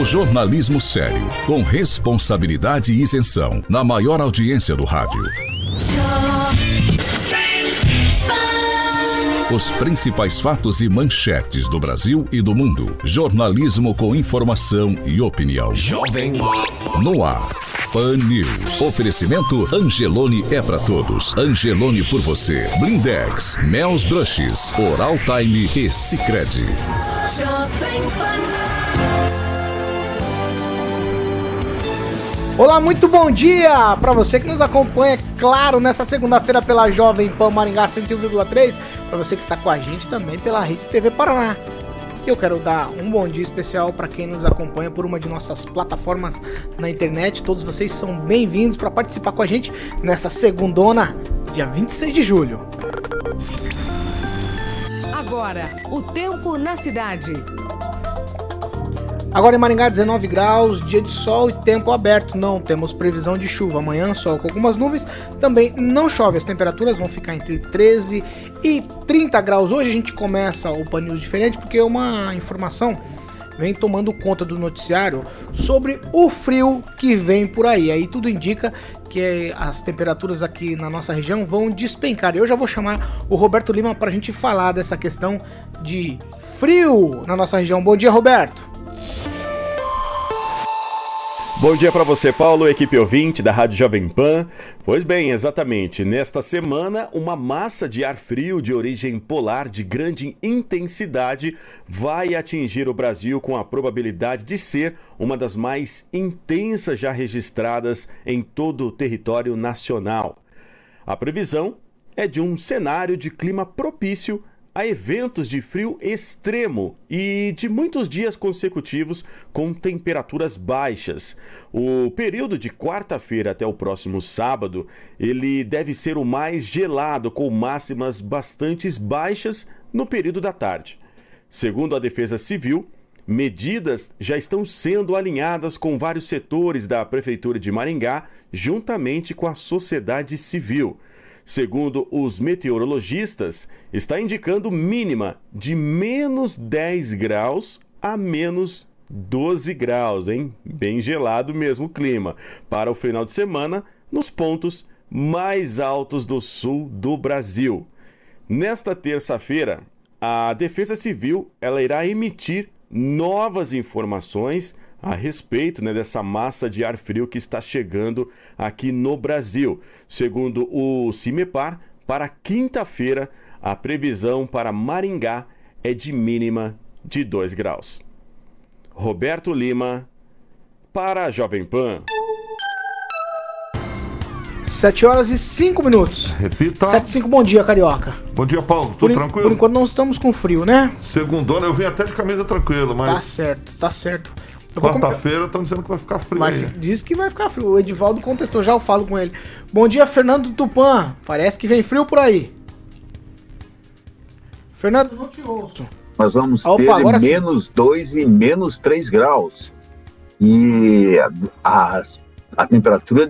O jornalismo sério, com responsabilidade e isenção, na maior audiência do rádio. Os principais fatos e manchetes do Brasil e do mundo. Jornalismo com informação e opinião. Jovem No ar. Pan News. Oferecimento Angelone é para todos. Angelone por você. Blindex, Mel's Brushes, Oral Time e Sicredi. Olá, muito bom dia para você que nos acompanha, claro, nessa segunda-feira pela Jovem Pan Maringá 101,3 para você que está com a gente também pela Rede TV Paraná. Eu quero dar um bom dia especial para quem nos acompanha por uma de nossas plataformas na internet. Todos vocês são bem-vindos para participar com a gente nesta segundona, dia 26 de julho. Agora, o tempo na cidade. Agora em Maringá, 19 graus, dia de sol e tempo aberto. Não temos previsão de chuva. Amanhã, sol com algumas nuvens. Também não chove. As temperaturas vão ficar entre 13 e 30 graus. Hoje a gente começa o Pan News diferente porque é uma informação vem tomando conta do noticiário sobre o frio que vem por aí. Aí tudo indica que as temperaturas aqui na nossa região vão despencar. Eu já vou chamar o Roberto Lima para a gente falar dessa questão de frio na nossa região. Bom dia, Roberto. Bom dia para você, Paulo, equipe ouvinte da Rádio Jovem Pan. Pois bem, exatamente. Nesta semana, uma massa de ar frio de origem polar de grande intensidade vai atingir o Brasil com a probabilidade de ser uma das mais intensas já registradas em todo o território nacional. A previsão é de um cenário de clima propício a eventos de frio extremo e de muitos dias consecutivos com temperaturas baixas. O período de quarta-feira até o próximo sábado, ele deve ser o mais gelado com máximas bastante baixas no período da tarde. Segundo a Defesa Civil, medidas já estão sendo alinhadas com vários setores da prefeitura de Maringá, juntamente com a sociedade civil segundo os meteorologistas, está indicando mínima de menos 10 graus a menos 12 graus, hein? Bem gelado mesmo o clima. Para o final de semana, nos pontos mais altos do sul do Brasil. Nesta terça-feira, a Defesa Civil ela irá emitir novas informações a respeito né, dessa massa de ar frio que está chegando aqui no Brasil. Segundo o CIMEPAR, para quinta-feira, a previsão para Maringá é de mínima de 2 graus. Roberto Lima, para a Jovem Pan. 7 horas e 5 minutos. Repita. 7 e 5, bom dia, Carioca. Bom dia, Paulo. Tudo por tranquilo? Por enquanto não estamos com frio, né? Segundona, eu vim até de camisa tranquila, mas... Tá certo, tá certo. Quarta-feira estão dizendo que vai ficar frio. Vai, diz que vai ficar frio. O Edivaldo contestou, já eu falo com ele. Bom dia, Fernando Tupan. Parece que vem frio por aí. Fernando, não te ouço. Nós vamos Opa, ter menos 2 e menos 3 graus. E a, a temperatura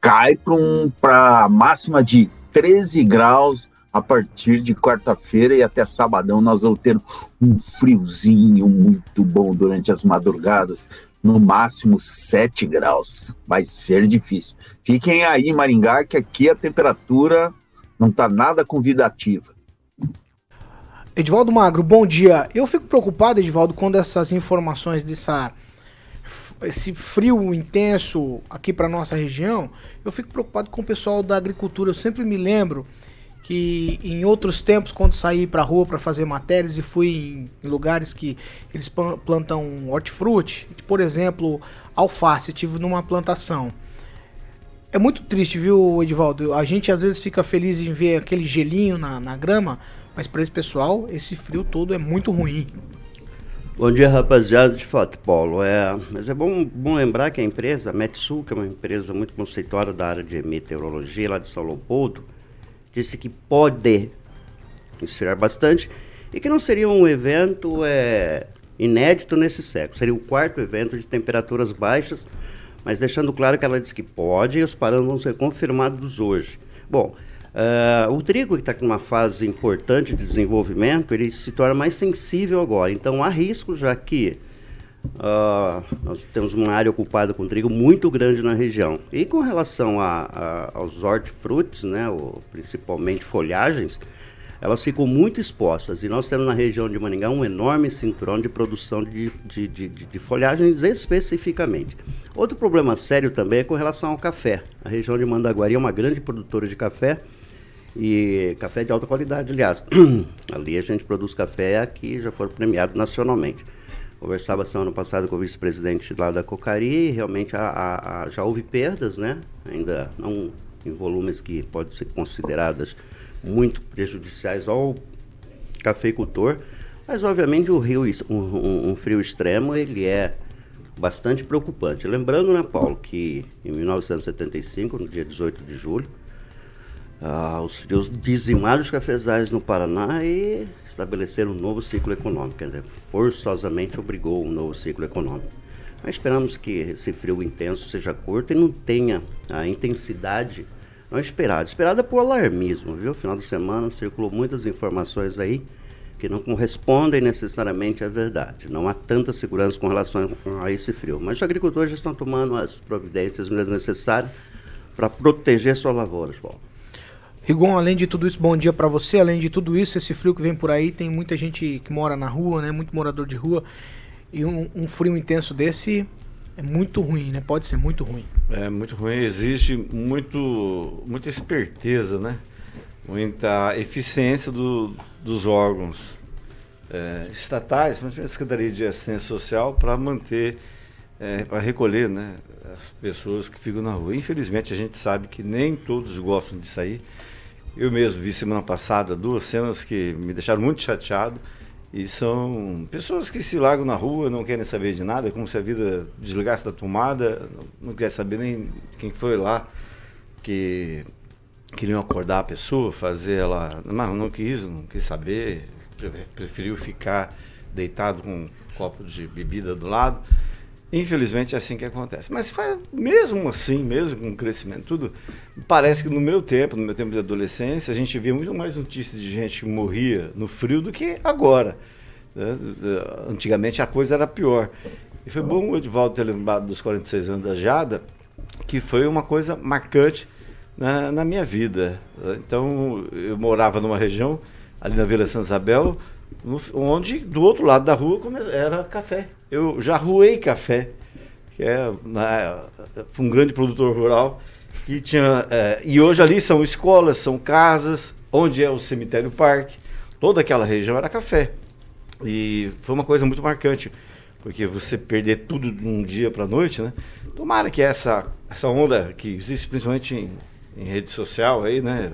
cai para um, a máxima de 13 graus a partir de quarta-feira e até sabadão nós vamos ter um friozinho muito bom durante as madrugadas, no máximo 7 graus. Vai ser difícil. Fiquem aí Maringá, que aqui a temperatura não está nada convidativa. Edivaldo Magro, bom dia. Eu fico preocupado, Edivaldo, quando essas informações dessa esse frio intenso aqui para nossa região, eu fico preocupado com o pessoal da agricultura. Eu sempre me lembro que em outros tempos, quando saí para rua para fazer matérias e fui em lugares que eles plantam hortifruti, por exemplo, alface, tive numa plantação. É muito triste, viu, Edivaldo? A gente às vezes fica feliz em ver aquele gelinho na, na grama, mas para esse pessoal, esse frio todo é muito ruim. Bom dia, rapaziada. De fato, Paulo. É, mas é bom, bom lembrar que a empresa, a Metsul, que é uma empresa muito conceituada da área de meteorologia lá de São Leopoldo, disse que pode esfriar bastante e que não seria um evento é, inédito nesse século. Seria o quarto evento de temperaturas baixas, mas deixando claro que ela disse que pode e os parâmetros vão ser confirmados hoje. Bom, uh, o trigo que está numa fase importante de desenvolvimento, ele se torna mais sensível agora. Então há risco, já que uh, nós temos uma área ocupada com trigo muito grande na região. E com relação a, a, aos hortifrutis, né, principalmente folhagens, elas ficam muito expostas. E nós temos na região de Maningá um enorme cinturão de produção de, de, de, de, folhagens especificamente. Outro problema sério também é com relação ao café. A região de Mandaguari é uma grande produtora de café e café de alta qualidade, aliás. Ali a gente produz café aqui já foi premiado nacionalmente. Conversava semana passada com o vice-presidente lá da Cocari e realmente a, a, a, já houve perdas, né? Ainda não em volumes que podem ser consideradas muito prejudiciais ao cafeicultor, mas obviamente o rio, um, um, frio extremo ele é bastante preocupante. Lembrando, né, Paulo, que em 1975, no dia 18 de julho, ah, os frios dizimaram os cafezais no Paraná e estabeleceram um novo ciclo econômico. Forçosamente obrigou um novo ciclo econômico. Mas esperamos que esse frio intenso seja curto e não tenha a intensidade não esperada. Esperada por alarmismo, viu? Final de semana circulou muitas informações aí que não correspondem necessariamente à verdade. Não há tanta segurança com relação a esse frio. Mas os agricultores já estão tomando as providências necessárias para proteger suas lavouras, Paulo. Rigon, além de tudo isso, bom dia para você. Além de tudo isso, esse frio que vem por aí, tem muita gente que mora na rua, né? Muito morador de rua. E um, um frio intenso desse é muito ruim, né? Pode ser muito ruim. É muito ruim, exige muito, muita esperteza, né? Muita eficiência do, dos órgãos é, estatais, principalmente a Secretaria de Assistência Social, para manter, é, para recolher né, as pessoas que ficam na rua. Infelizmente, a gente sabe que nem todos gostam de sair. Eu mesmo vi semana passada duas cenas que me deixaram muito chateado e são pessoas que se largam na rua, não querem saber de nada, como se a vida desligasse da tomada, não, quer saber nem quem foi lá, que queriam acordar a pessoa, fazer ela. Não, não quis, não quis saber, preferiu ficar deitado com um copo de bebida do lado. Infelizmente é assim que acontece. Mas faz, mesmo assim, mesmo com o crescimento, tudo, parece que no meu tempo, no meu tempo de adolescência, a gente via muito mais notícias de gente que morria no frio do que agora. Né? Antigamente a coisa era pior. E foi bom o Edvaldo ter lembrado dos 46 anos da Jada, que foi uma coisa marcante na, na minha vida. Então, eu morava numa região, ali na Vila Santa Isabel, onde do outro lado da rua era café. Eu já ruei café, que é na, um grande produtor rural que tinha é, e hoje ali são escolas, são casas, onde é o cemitério parque, toda aquela região era café e foi uma coisa muito marcante porque você perder tudo de um dia para noite, né? Tomara que essa essa onda que existe principalmente em, em rede social aí, né?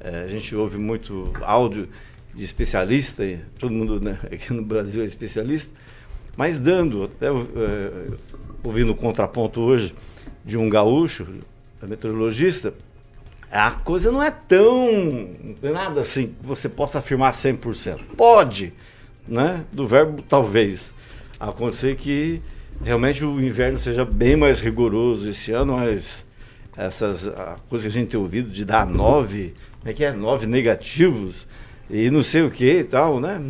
É, a gente ouve muito áudio de especialista, todo mundo né, aqui no Brasil é especialista, mas dando, até é, ouvindo o contraponto hoje de um gaúcho, meteorologista, a coisa não é tão. É nada assim que você possa afirmar 100%. Pode, né? Do verbo talvez. Acontecer que realmente o inverno seja bem mais rigoroso esse ano, mas essas coisas que a gente tem ouvido de dar nove, como é que é? Nove negativos e não sei o que e tal, né?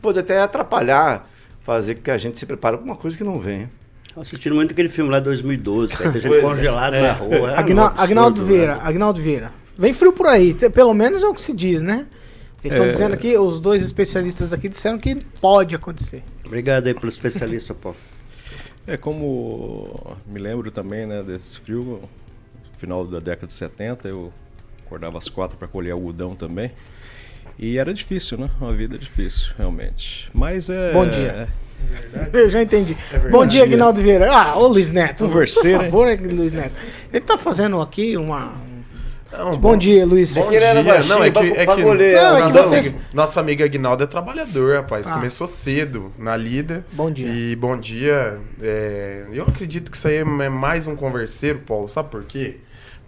Pode até atrapalhar, fazer com que a gente se prepare para uma coisa que não vem. Assistindo muito aquele filme lá de 2012, que tem gente é. congelada é. na rua. Agna, Agnaldo Vieira, né? Agnaldo Vieira. Vem frio por aí, pelo menos é o que se diz, né? Estão é... dizendo aqui, os dois especialistas aqui disseram que pode acontecer. Obrigado aí pelo especialista, Paulo. É como me lembro também, né, desse frio, final da década de 70, eu acordava às quatro para colher algodão também. E era difícil, né? Uma vida difícil, realmente. Mas é. Bom dia. Eu já entendi. Bom dia, Aguinaldo Vieira. Ah, ô Luiz Neto. Converseiro, Por hein? favor, Luiz Neto. Ele tá fazendo aqui uma. Não, Bom dia, Luiz. Bom dia. baixinho, Não, é que, é que bagulheiro. Não, é que nosso, vocês- amigo, nosso amigo Aguinaldo é trabalhador, rapaz. Ah. Começou cedo na lida. Bom dia. E bom dia. é, eu acredito que isso aí é mais um converseiro, Paulo. Sabe por quê?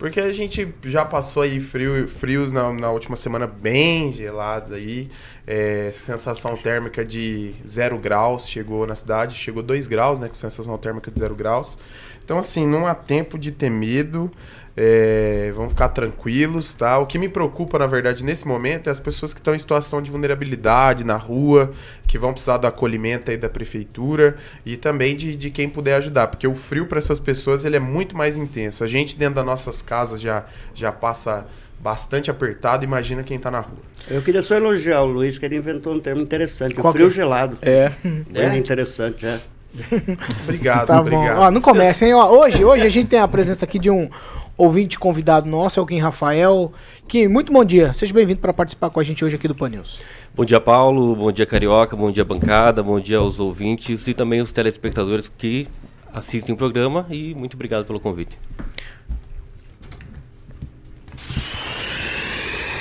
Porque a gente já passou aí frio, frios na, na última semana bem gelados aí. É, sensação térmica de zero graus chegou na cidade. Chegou 2 graus, né? Com sensação térmica de zero graus. Então, assim, não há tempo de ter medo. É, vamos ficar tranquilos, tá? O que me preocupa, na verdade, nesse momento é as pessoas que estão em situação de vulnerabilidade na rua, que vão precisar do acolhimento aí da prefeitura e também de, de quem puder ajudar, porque o frio para essas pessoas ele é muito mais intenso. A gente dentro das nossas casas já, já passa bastante apertado, imagina quem tá na rua. Eu queria só elogiar o Luiz, que ele inventou um termo interessante, Qual o frio que é? gelado. É. É, interessante, é. Obrigado, Tá obrigado. bom. Ó, não comece, hein? Ó, hoje, hoje a gente tem a presença aqui de um ouvinte convidado nosso, é o Kim Rafael. Que muito bom dia. Seja bem-vindo para participar com a gente hoje aqui do Pan News. Bom dia, Paulo. Bom dia, Carioca. Bom dia, bancada. Bom dia aos ouvintes e também os telespectadores que assistem o programa. E muito obrigado pelo convite.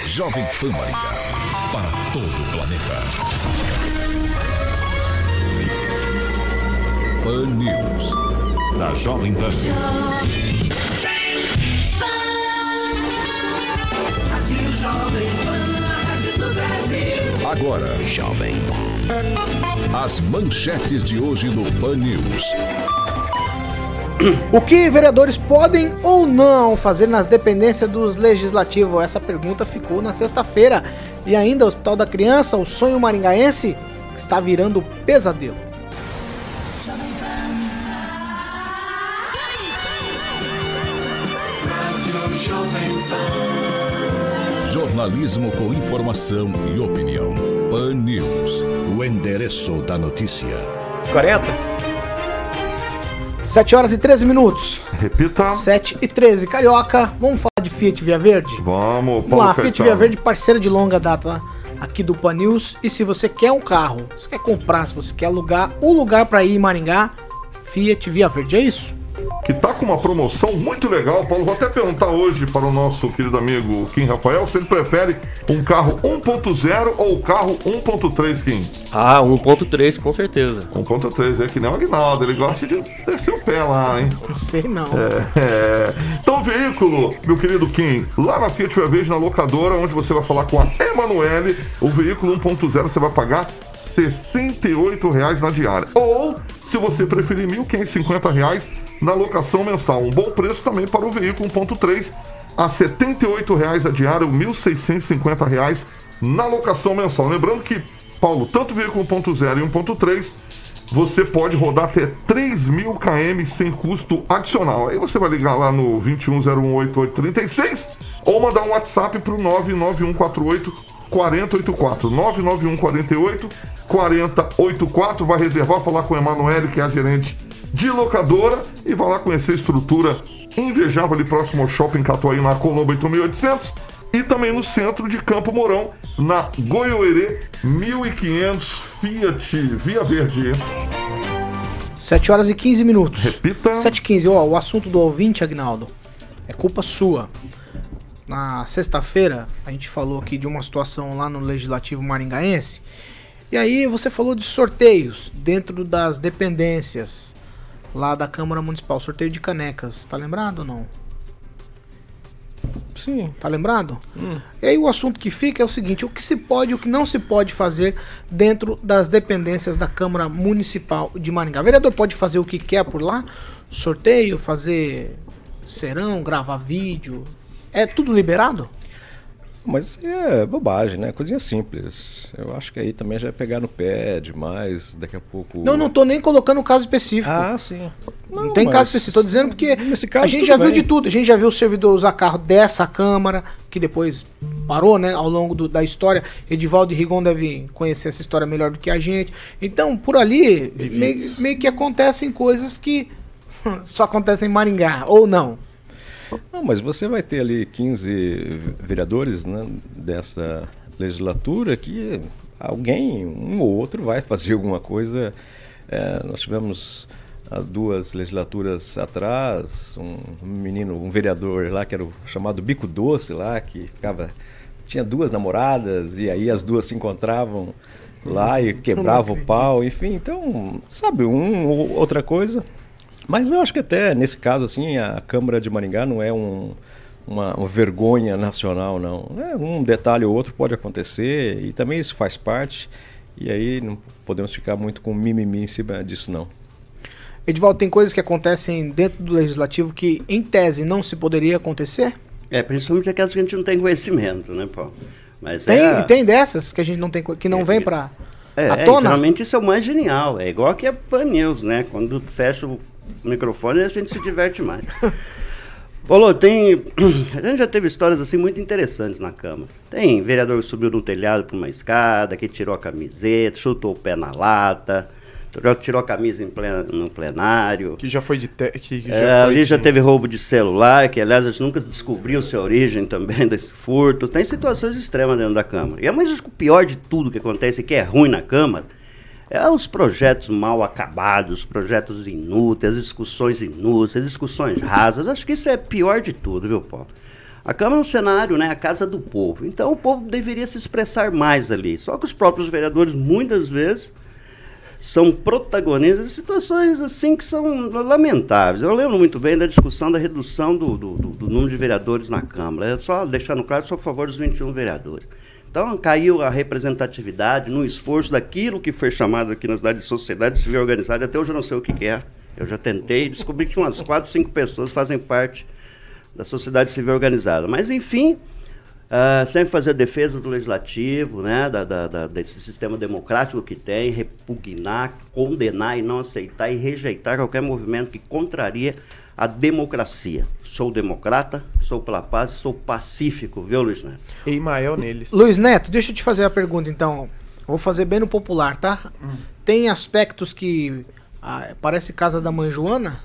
Jovem Pan Maringá. Para todo o planeta. Pan News. Da Jovem Pan. Agora, Jovem. As manchetes de hoje no Pan News. O que vereadores podem ou não fazer nas dependências dos legislativos? Essa pergunta ficou na sexta-feira. E ainda, o Hospital da Criança, o sonho maringaense, está virando pesadelo. Jornalismo com informação e opinião. Pan News. O endereço da notícia. 40. 7 horas e 13 minutos. Repita. 7 e 13. Carioca, vamos falar de Fiat Via Verde? Vamos, Vamos lá, Fiat Via Verde, parceira de longa data aqui do Pan News. E se você quer um carro, se quer comprar, se você quer alugar, o lugar para ir em Maringá, Fiat Via Verde, é isso? Que tá com uma promoção muito legal, Paulo. Vou até perguntar hoje para o nosso querido amigo Kim Rafael se ele prefere um carro 1.0 ou carro 1.3, Kim. Ah, 1.3 com certeza. 1.3 é que nem o Aguinaldo, ele gosta de descer o pé lá, hein? Não sei não. É, é. Então, o veículo, meu querido Kim, lá na Fiat Via Verde, na locadora, onde você vai falar com a Emanuele, o veículo 1.0 você vai pagar 68 reais na diária. Ou, se você preferir, 1.550 reais na locação mensal. Um bom preço também para o veículo 1.3 a 78 reais a diária, 1.650 reais na locação mensal. Lembrando que, Paulo, tanto o veículo 1.0 e 1.3 você pode rodar até 3 mil km sem custo adicional. Aí você vai ligar lá no 21018836 ou mandar um WhatsApp para o 99148 4084. 99148 4084. Vai reservar, falar com a Emanuele, que é a gerente de locadora, e vai lá conhecer a estrutura invejável ali próximo ao Shopping Catuaí, na Colombo 8800. E também no centro de Campo Mourão, na Goiôerê 1500 Fiat Via Verde. 7 horas e 15 minutos. Repita. 7 e 15. Ó, o assunto do ouvinte, Agnaldo, é culpa sua. Na sexta-feira, a gente falou aqui de uma situação lá no Legislativo Maringaense. E aí você falou de sorteios dentro das dependências lá da Câmara Municipal. Sorteio de canecas. Tá lembrado ou não? Sim. Tá lembrado? E aí o assunto que fica é o seguinte: o que se pode e o que não se pode fazer dentro das dependências da Câmara Municipal de Maringá. O vereador pode fazer o que quer por lá? Sorteio, fazer serão, gravar vídeo. É tudo liberado? Mas é bobagem, né? Coisinha simples. Eu acho que aí também já é pegar no pé demais, daqui a pouco. Não, não tô nem colocando o caso específico. Ah, sim. Não, tem mas caso específico. Tô dizendo porque Nesse caso, a gente já viu bem. de tudo. A gente já viu o servidor usar carro dessa Câmara, que depois parou, né, ao longo do- da história. Edivaldo e Rigon devem conhecer essa história melhor do que a gente. Então, por ali, meio, meio que acontecem coisas que só acontecem em Maringá, ou não. Não, mas você vai ter ali 15 vereadores né, dessa legislatura que alguém, um ou outro, vai fazer alguma coisa. É, nós tivemos há duas legislaturas atrás um menino, um vereador lá que era o chamado Bico Doce lá, que ficava tinha duas namoradas e aí as duas se encontravam lá e quebrava o pau, enfim, então, sabe, um ou outra coisa. Mas eu acho que até nesse caso assim, a Câmara de Maringá não é um uma, uma, vergonha nacional, não. É, um detalhe ou outro pode acontecer e também isso faz parte. E aí não podemos ficar muito com mimimi em cima disso, não. Edivaldo, tem coisas que acontecem dentro do legislativo que, em tese, não se poderia acontecer? É, principalmente aquelas que a gente não tem conhecimento, né, Paulo? Mas tem, é... tem dessas que a gente não tem que não é, vem para é, a tona? É, geralmente isso é o mais genial. É igual aqui a Pan News, né? Quando fecha o microfone a gente se diverte mais. Paulo, tem. A gente já teve histórias assim muito interessantes na Câmara. Tem vereador que subiu no telhado por uma escada, que tirou a camiseta, chutou o pé na lata tirou a camisa plen, no plenário. Que já foi de. Te, que, que já é, ali de... já teve roubo de celular, que aliás a gente nunca descobriu-se a origem também desse furto. Tem situações extremas dentro da Câmara. E é mais o pior de tudo que acontece, que é ruim na Câmara, é os projetos mal acabados, projetos inúteis, discussões inúteis, discussões rasas. Acho que isso é pior de tudo, viu, Paulo? A Câmara é um cenário, né, a casa do povo. Então o povo deveria se expressar mais ali. Só que os próprios vereadores, muitas vezes, são protagonistas de situações assim que são lamentáveis. Eu lembro muito bem da discussão da redução do, do, do, do número de vereadores na Câmara. Só deixando claro, sou a favor dos 21 vereadores. Então caiu a representatividade no esforço daquilo que foi chamado aqui na cidade de sociedade civil organizada. Até hoje eu não sei o que, é. Eu já tentei, descobri que umas quatro, cinco pessoas fazem parte da sociedade civil organizada. Mas, enfim, Uh, sempre fazer defesa do legislativo, né, da, da, da, desse sistema democrático que tem, repugnar, condenar e não aceitar e rejeitar qualquer movimento que contraria a democracia. Sou democrata, sou pela paz, sou pacífico, viu, Luiz Neto? E Imael neles. Luiz Neto, deixa eu te fazer a pergunta então. Vou fazer bem no popular, tá? Hum. Tem aspectos que ah, parece casa da mãe Joana?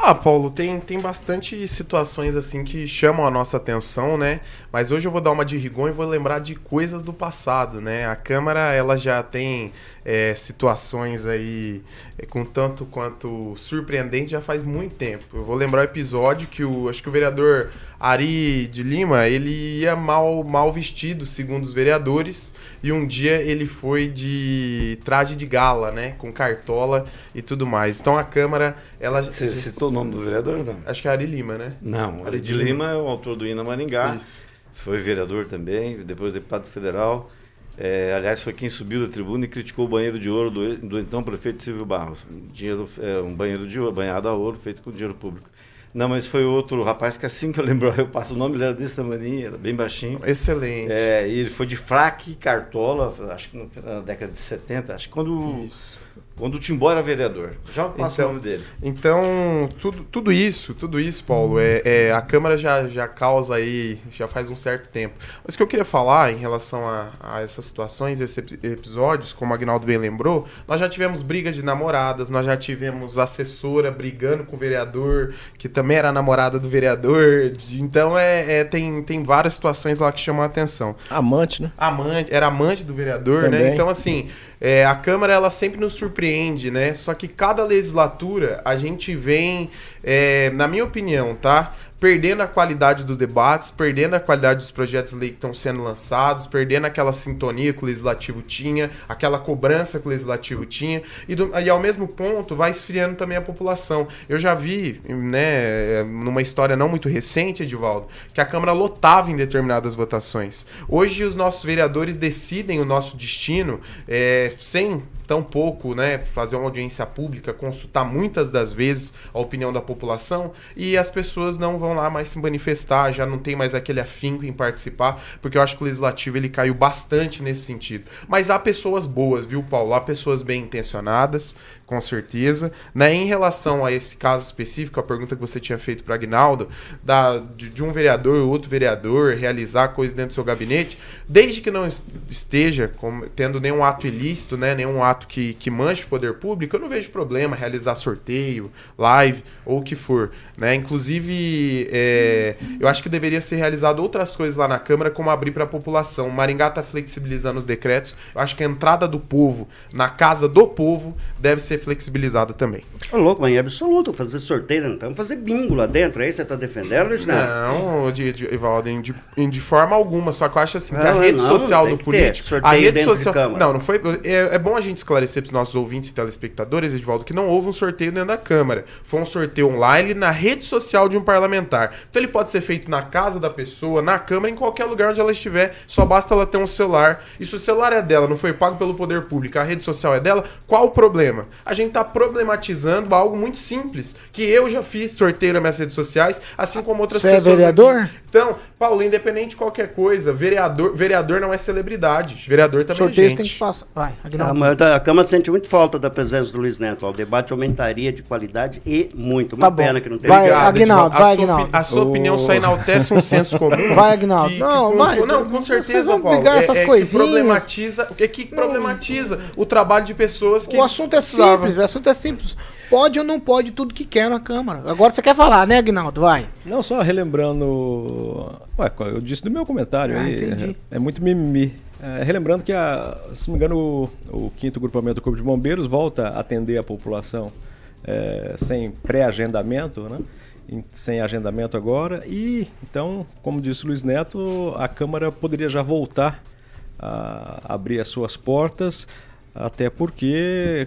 Ah, Paulo, tem, tem bastante situações assim que chamam a nossa atenção, né? Mas hoje eu vou dar uma de Rigon e vou lembrar de coisas do passado, né? A Câmara, ela já tem é, situações aí é, com tanto quanto surpreendente já faz muito tempo. Eu vou lembrar o episódio que o, acho que o vereador Ari de Lima, ele ia mal, mal vestido, segundo os vereadores, e um dia ele foi de traje de gala, né? Com cartola e tudo mais. Então a Câmara, ela... Você citou o nome do vereador, não? Acho que é Ari Lima, né? Não, Ari de Lima é o autor do Ina Maringá. Isso. Foi vereador também, depois deputado federal. É, aliás, foi quem subiu da tribuna e criticou o banheiro de ouro do, do então prefeito Silvio Barros. Dinheiro, é, um banheiro de ouro, banhado a ouro, feito com dinheiro público. Não, mas foi outro rapaz que assim que eu lembro, eu passo o nome, ele era desse tamanho, era bem baixinho. Excelente. É, e ele foi de fraque cartola, acho que na década de 70, acho que quando... Isso quando o Timbó era vereador. Já passa então, o nome dele. Então, tudo, tudo isso, tudo isso, Paulo, é, é, a Câmara já, já causa aí, já faz um certo tempo. Mas o que eu queria falar em relação a, a essas situações, esses episódios, como o Agnaldo bem lembrou, nós já tivemos brigas de namoradas, nós já tivemos assessora brigando com o vereador, que também era namorada do vereador. Então, é, é tem, tem várias situações lá que chamam a atenção. Amante, né? Amante, era amante do vereador, né? também. né? Então, assim, é, a Câmara, ela sempre nos surpreende né? Só que cada legislatura a gente vem, é, na minha opinião, tá? perdendo a qualidade dos debates, perdendo a qualidade dos projetos de lei que estão sendo lançados, perdendo aquela sintonia que o legislativo tinha, aquela cobrança que o legislativo tinha, e, do, e ao mesmo ponto vai esfriando também a população. Eu já vi, né, numa história não muito recente, Edivaldo, que a Câmara lotava em determinadas votações. Hoje os nossos vereadores decidem o nosso destino é, sem tão pouco, né, fazer uma audiência pública, consultar muitas das vezes a opinião da população e as pessoas não vão lá mais se manifestar, já não tem mais aquele afinco em participar, porque eu acho que o legislativo ele caiu bastante nesse sentido. Mas há pessoas boas, viu, Paulo? Há pessoas bem intencionadas com certeza. Né? Em relação a esse caso específico, a pergunta que você tinha feito para Agnaldo, da, de, de, um vereador ou outro vereador realizar coisas dentro do seu gabinete, desde que não esteja com, tendo nenhum ato ilícito, né? nenhum ato que, que manche o poder público, eu não vejo problema realizar sorteio, live ou o que for. Né? Inclusive, é, eu acho que deveria ser realizado outras coisas lá na Câmara, como abrir para a população. O Maringá está flexibilizando os decretos. Eu acho que a entrada do povo na casa do povo deve ser ser flexibilizada também. Ô, louco, mas é absoluto. Fazer sorteio, não estamos fazer bingo lá dentro. Aí você está defendendo, Reginaldo? Não, de, de, Evaldo, de, de forma alguma. Só que eu acho assim que Não, a rede não, social do político. A rede de social. Não, não foi. É, é bom a gente esclarecer para os nossos ouvintes e telespectadores, Edvaldo, que não houve um sorteio dentro da Câmara. Foi um sorteio online na rede social de um parlamentar. Então ele pode ser feito na casa da pessoa, na Câmara, em qualquer lugar onde ela estiver. Só basta ela ter um celular. E se o celular é dela, não foi pago pelo poder público, a rede social é dela, qual o problema? A gente tá problematizando algo muito simples, que eu já fiz sorteio nas minhas redes sociais, assim como outras Você é pessoas. vereador? aqui. Então, Paulo, independente de qualquer coisa, vereador, vereador não é celebridade. Vereador também Sorteio é gente. tem que passar. Vai, Ah, Agnaldo. mas a Câmara sente muito falta da presença do Luiz Neto. O debate aumentaria de qualidade e muito. Uma Tá bom. pena que não tem. Vai, Obrigado, Aguinaldo, vai, a sua, Aguinaldo. a sua opinião só enaltece um senso comum. Vai, Agnaldo. que- que Não, com- vai, Não, com certeza, Paulo. brigar É, essas é que coisinhas. problematiza, é que problematiza o trabalho de pessoas que O assunto é precisavam. Simples, o assunto é simples. Pode ou não pode tudo que quer na Câmara. Agora você quer falar, né, Agnaldo? Vai. Não, só relembrando. Ué, eu disse no meu comentário Ah, aí. É, é muito mimimi. É, relembrando que, a, se não me engano, o, o quinto grupamento do Corpo de Bombeiros volta a atender a população é, sem pré-agendamento, né? Em- Sem agendamento agora. E, então, como disse o Luiz Neto, a Câmara poderia já voltar a abrir as suas portas, até porque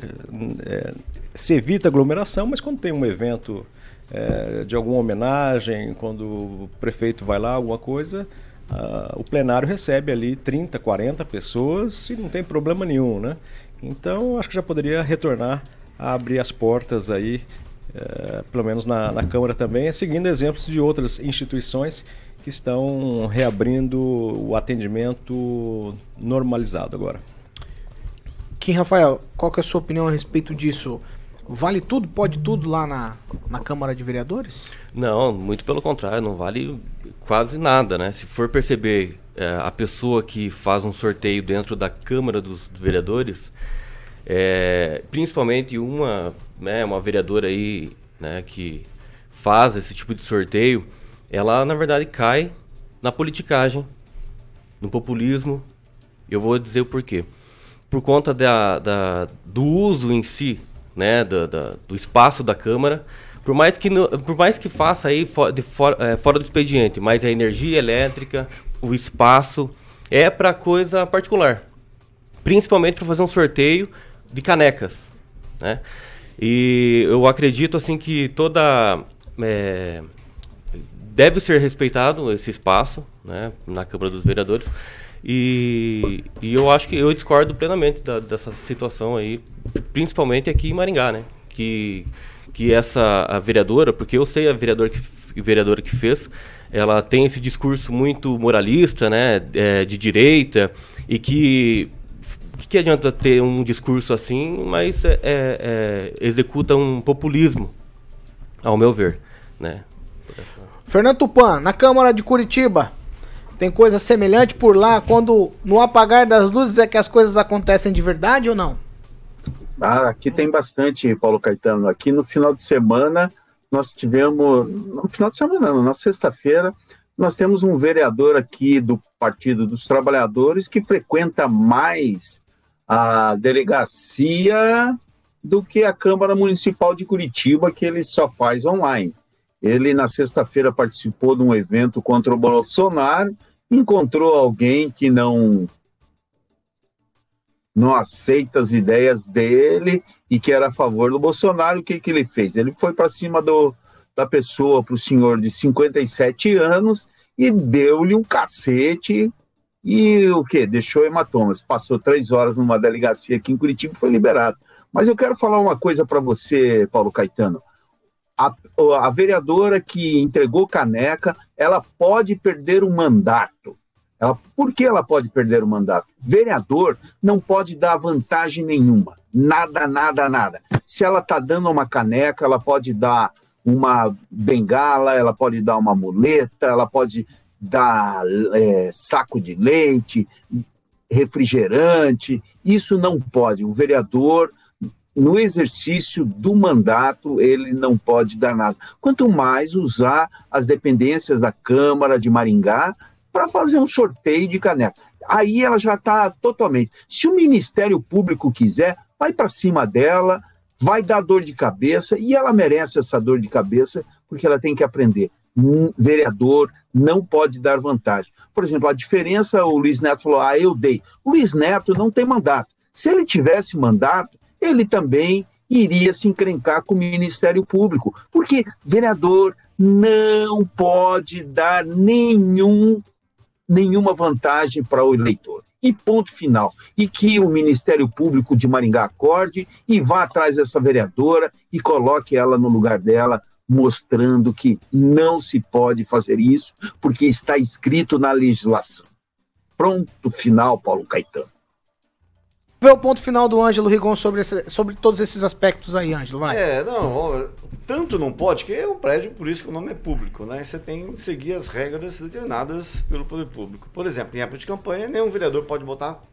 é, se evita aglomeração, mas quando tem um evento é, de alguma homenagem, quando o prefeito vai lá, alguma coisa, ah, o plenário recebe ali 30, 40 pessoas e não tem problema nenhum, né? Então, acho que já poderia retornar a abrir as portas aí, eh, pelo menos na, na Câmara também, seguindo exemplos de outras instituições que estão reabrindo o atendimento normalizado agora. Kim Rafael, qual que é a sua opinião a respeito disso? Vale tudo, pode tudo lá na, na Câmara de Vereadores? Não, muito pelo contrário, não vale quase nada, né? Se for perceber é, a pessoa que faz um sorteio dentro da Câmara dos Vereadores, é, principalmente uma, né, uma vereadora aí, né, que faz esse tipo de sorteio, ela na verdade cai na politicagem, no populismo. Eu vou dizer o porquê. Por conta da, da- do uso em si, né, da- da- do espaço da Câmara, por mais que, no- por mais que faça aí fo- de fora, é, fora do expediente, mas a energia elétrica, o espaço, é para coisa particular. Principalmente para fazer um sorteio de canecas, né? E eu acredito assim que toda é, deve ser respeitado esse espaço, né, na Câmara dos Vereadores. E, e eu acho que eu discordo plenamente da- dessa situação aí, principalmente aqui em Maringá, né? Que, que essa a vereadora, porque eu sei a vereadora que, vereadora que fez, ela tem esse discurso muito moralista, né? é, de direita, e que que, adianta ter um discurso assim, mas é, é, executa um populismo, ao meu ver, né? Fernando Tupan, na Câmara de Curitiba, tem coisa semelhante por lá, quando no apagar das luzes é que as coisas acontecem de verdade ou não? Ah, aqui tem bastante, Paulo Caetano. Aqui no final de semana, nós tivemos. No final de semana, não, na sexta-feira, nós temos um vereador aqui do Partido dos Trabalhadores que frequenta mais a delegacia do que a Câmara Municipal de Curitiba, que ele só faz online. Ele, na sexta-feira, participou de um evento contra o Bolsonaro, encontrou alguém que não não aceita as ideias dele e que era a favor do Bolsonaro, o que, que ele fez? Ele foi para cima do, da pessoa, para o senhor de 57 anos, e deu-lhe um cacete e o que? Deixou hematomas. Passou três horas numa delegacia aqui em Curitiba e foi liberado. Mas eu quero falar uma coisa para você, Paulo Caetano. A, a vereadora que entregou caneca, ela pode perder o mandato. Ela, por que ela pode perder o mandato? Vereador não pode dar vantagem nenhuma. Nada, nada, nada. Se ela está dando uma caneca, ela pode dar uma bengala, ela pode dar uma muleta, ela pode dar é, saco de leite, refrigerante. Isso não pode. O vereador, no exercício do mandato, ele não pode dar nada. Quanto mais usar as dependências da Câmara de Maringá para fazer um sorteio de caneca. Aí ela já está totalmente. Se o Ministério Público quiser, vai para cima dela, vai dar dor de cabeça e ela merece essa dor de cabeça porque ela tem que aprender. Um vereador não pode dar vantagem. Por exemplo, a diferença, o Luiz Neto falou, ah, eu dei. O Luiz Neto não tem mandato. Se ele tivesse mandato, ele também iria se encrencar com o Ministério Público, porque vereador não pode dar nenhum, nenhuma vantagem para o eleitor. E ponto final. E que o Ministério Público de Maringá acorde e vá atrás dessa vereadora e coloque ela no lugar dela, mostrando que não se pode fazer isso, porque está escrito na legislação. Pronto, final, Paulo Caetano. Vê o ponto final do Ângelo Rigon sobre, esse, sobre todos esses aspectos aí, Ângelo, vai. É, não, tanto não pode, que é um prédio, por isso que o nome é público, né? Você tem que seguir as regras determinadas pelo poder público. Por exemplo, em época de campanha, nenhum vereador pode botar,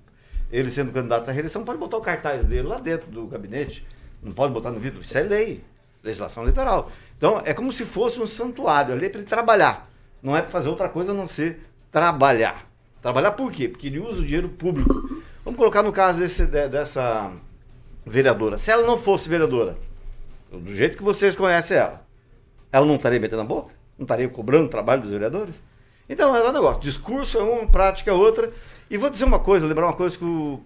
ele sendo candidato à reeleição, pode botar o cartaz dele lá dentro do gabinete. Não pode botar no vidro. Isso é lei, legislação eleitoral. Então, é como se fosse um santuário ali para ele trabalhar. Não é para fazer outra coisa a não ser trabalhar. Trabalhar por quê? Porque ele usa o dinheiro público Vamos colocar no caso desse, dessa vereadora. Se ela não fosse vereadora, do jeito que vocês conhecem ela, ela não estaria metendo a boca? Não estaria cobrando o trabalho dos vereadores? Então, é um negócio. Discurso é uma, prática é outra. E vou dizer uma coisa, lembrar uma coisa que o,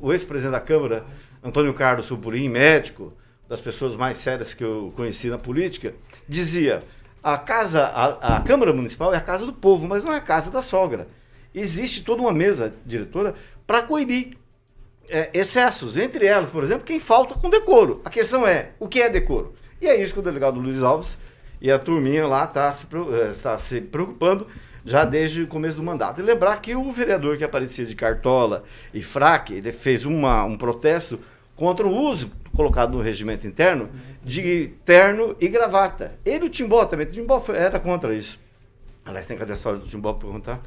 o ex-presidente da Câmara, Antônio Carlos Supurim, médico, das pessoas mais sérias que eu conheci na política, dizia: a casa, a, a Câmara Municipal é a casa do povo, mas não é a casa da sogra. Existe toda uma mesa diretora para coibir é, excessos. Entre elas, por exemplo, quem falta com decoro. A questão é, o que é decoro? E é isso que o delegado Luiz Alves e a turminha lá está se, é, tá se preocupando já desde o começo do mandato. E lembrar que o vereador que aparecia de cartola e fraque, ele fez uma, um protesto contra o uso colocado no regimento interno de terno e gravata. Ele o Timbó também, o Timbó era contra isso. Aliás, tem cadê a história do Timbó para contar?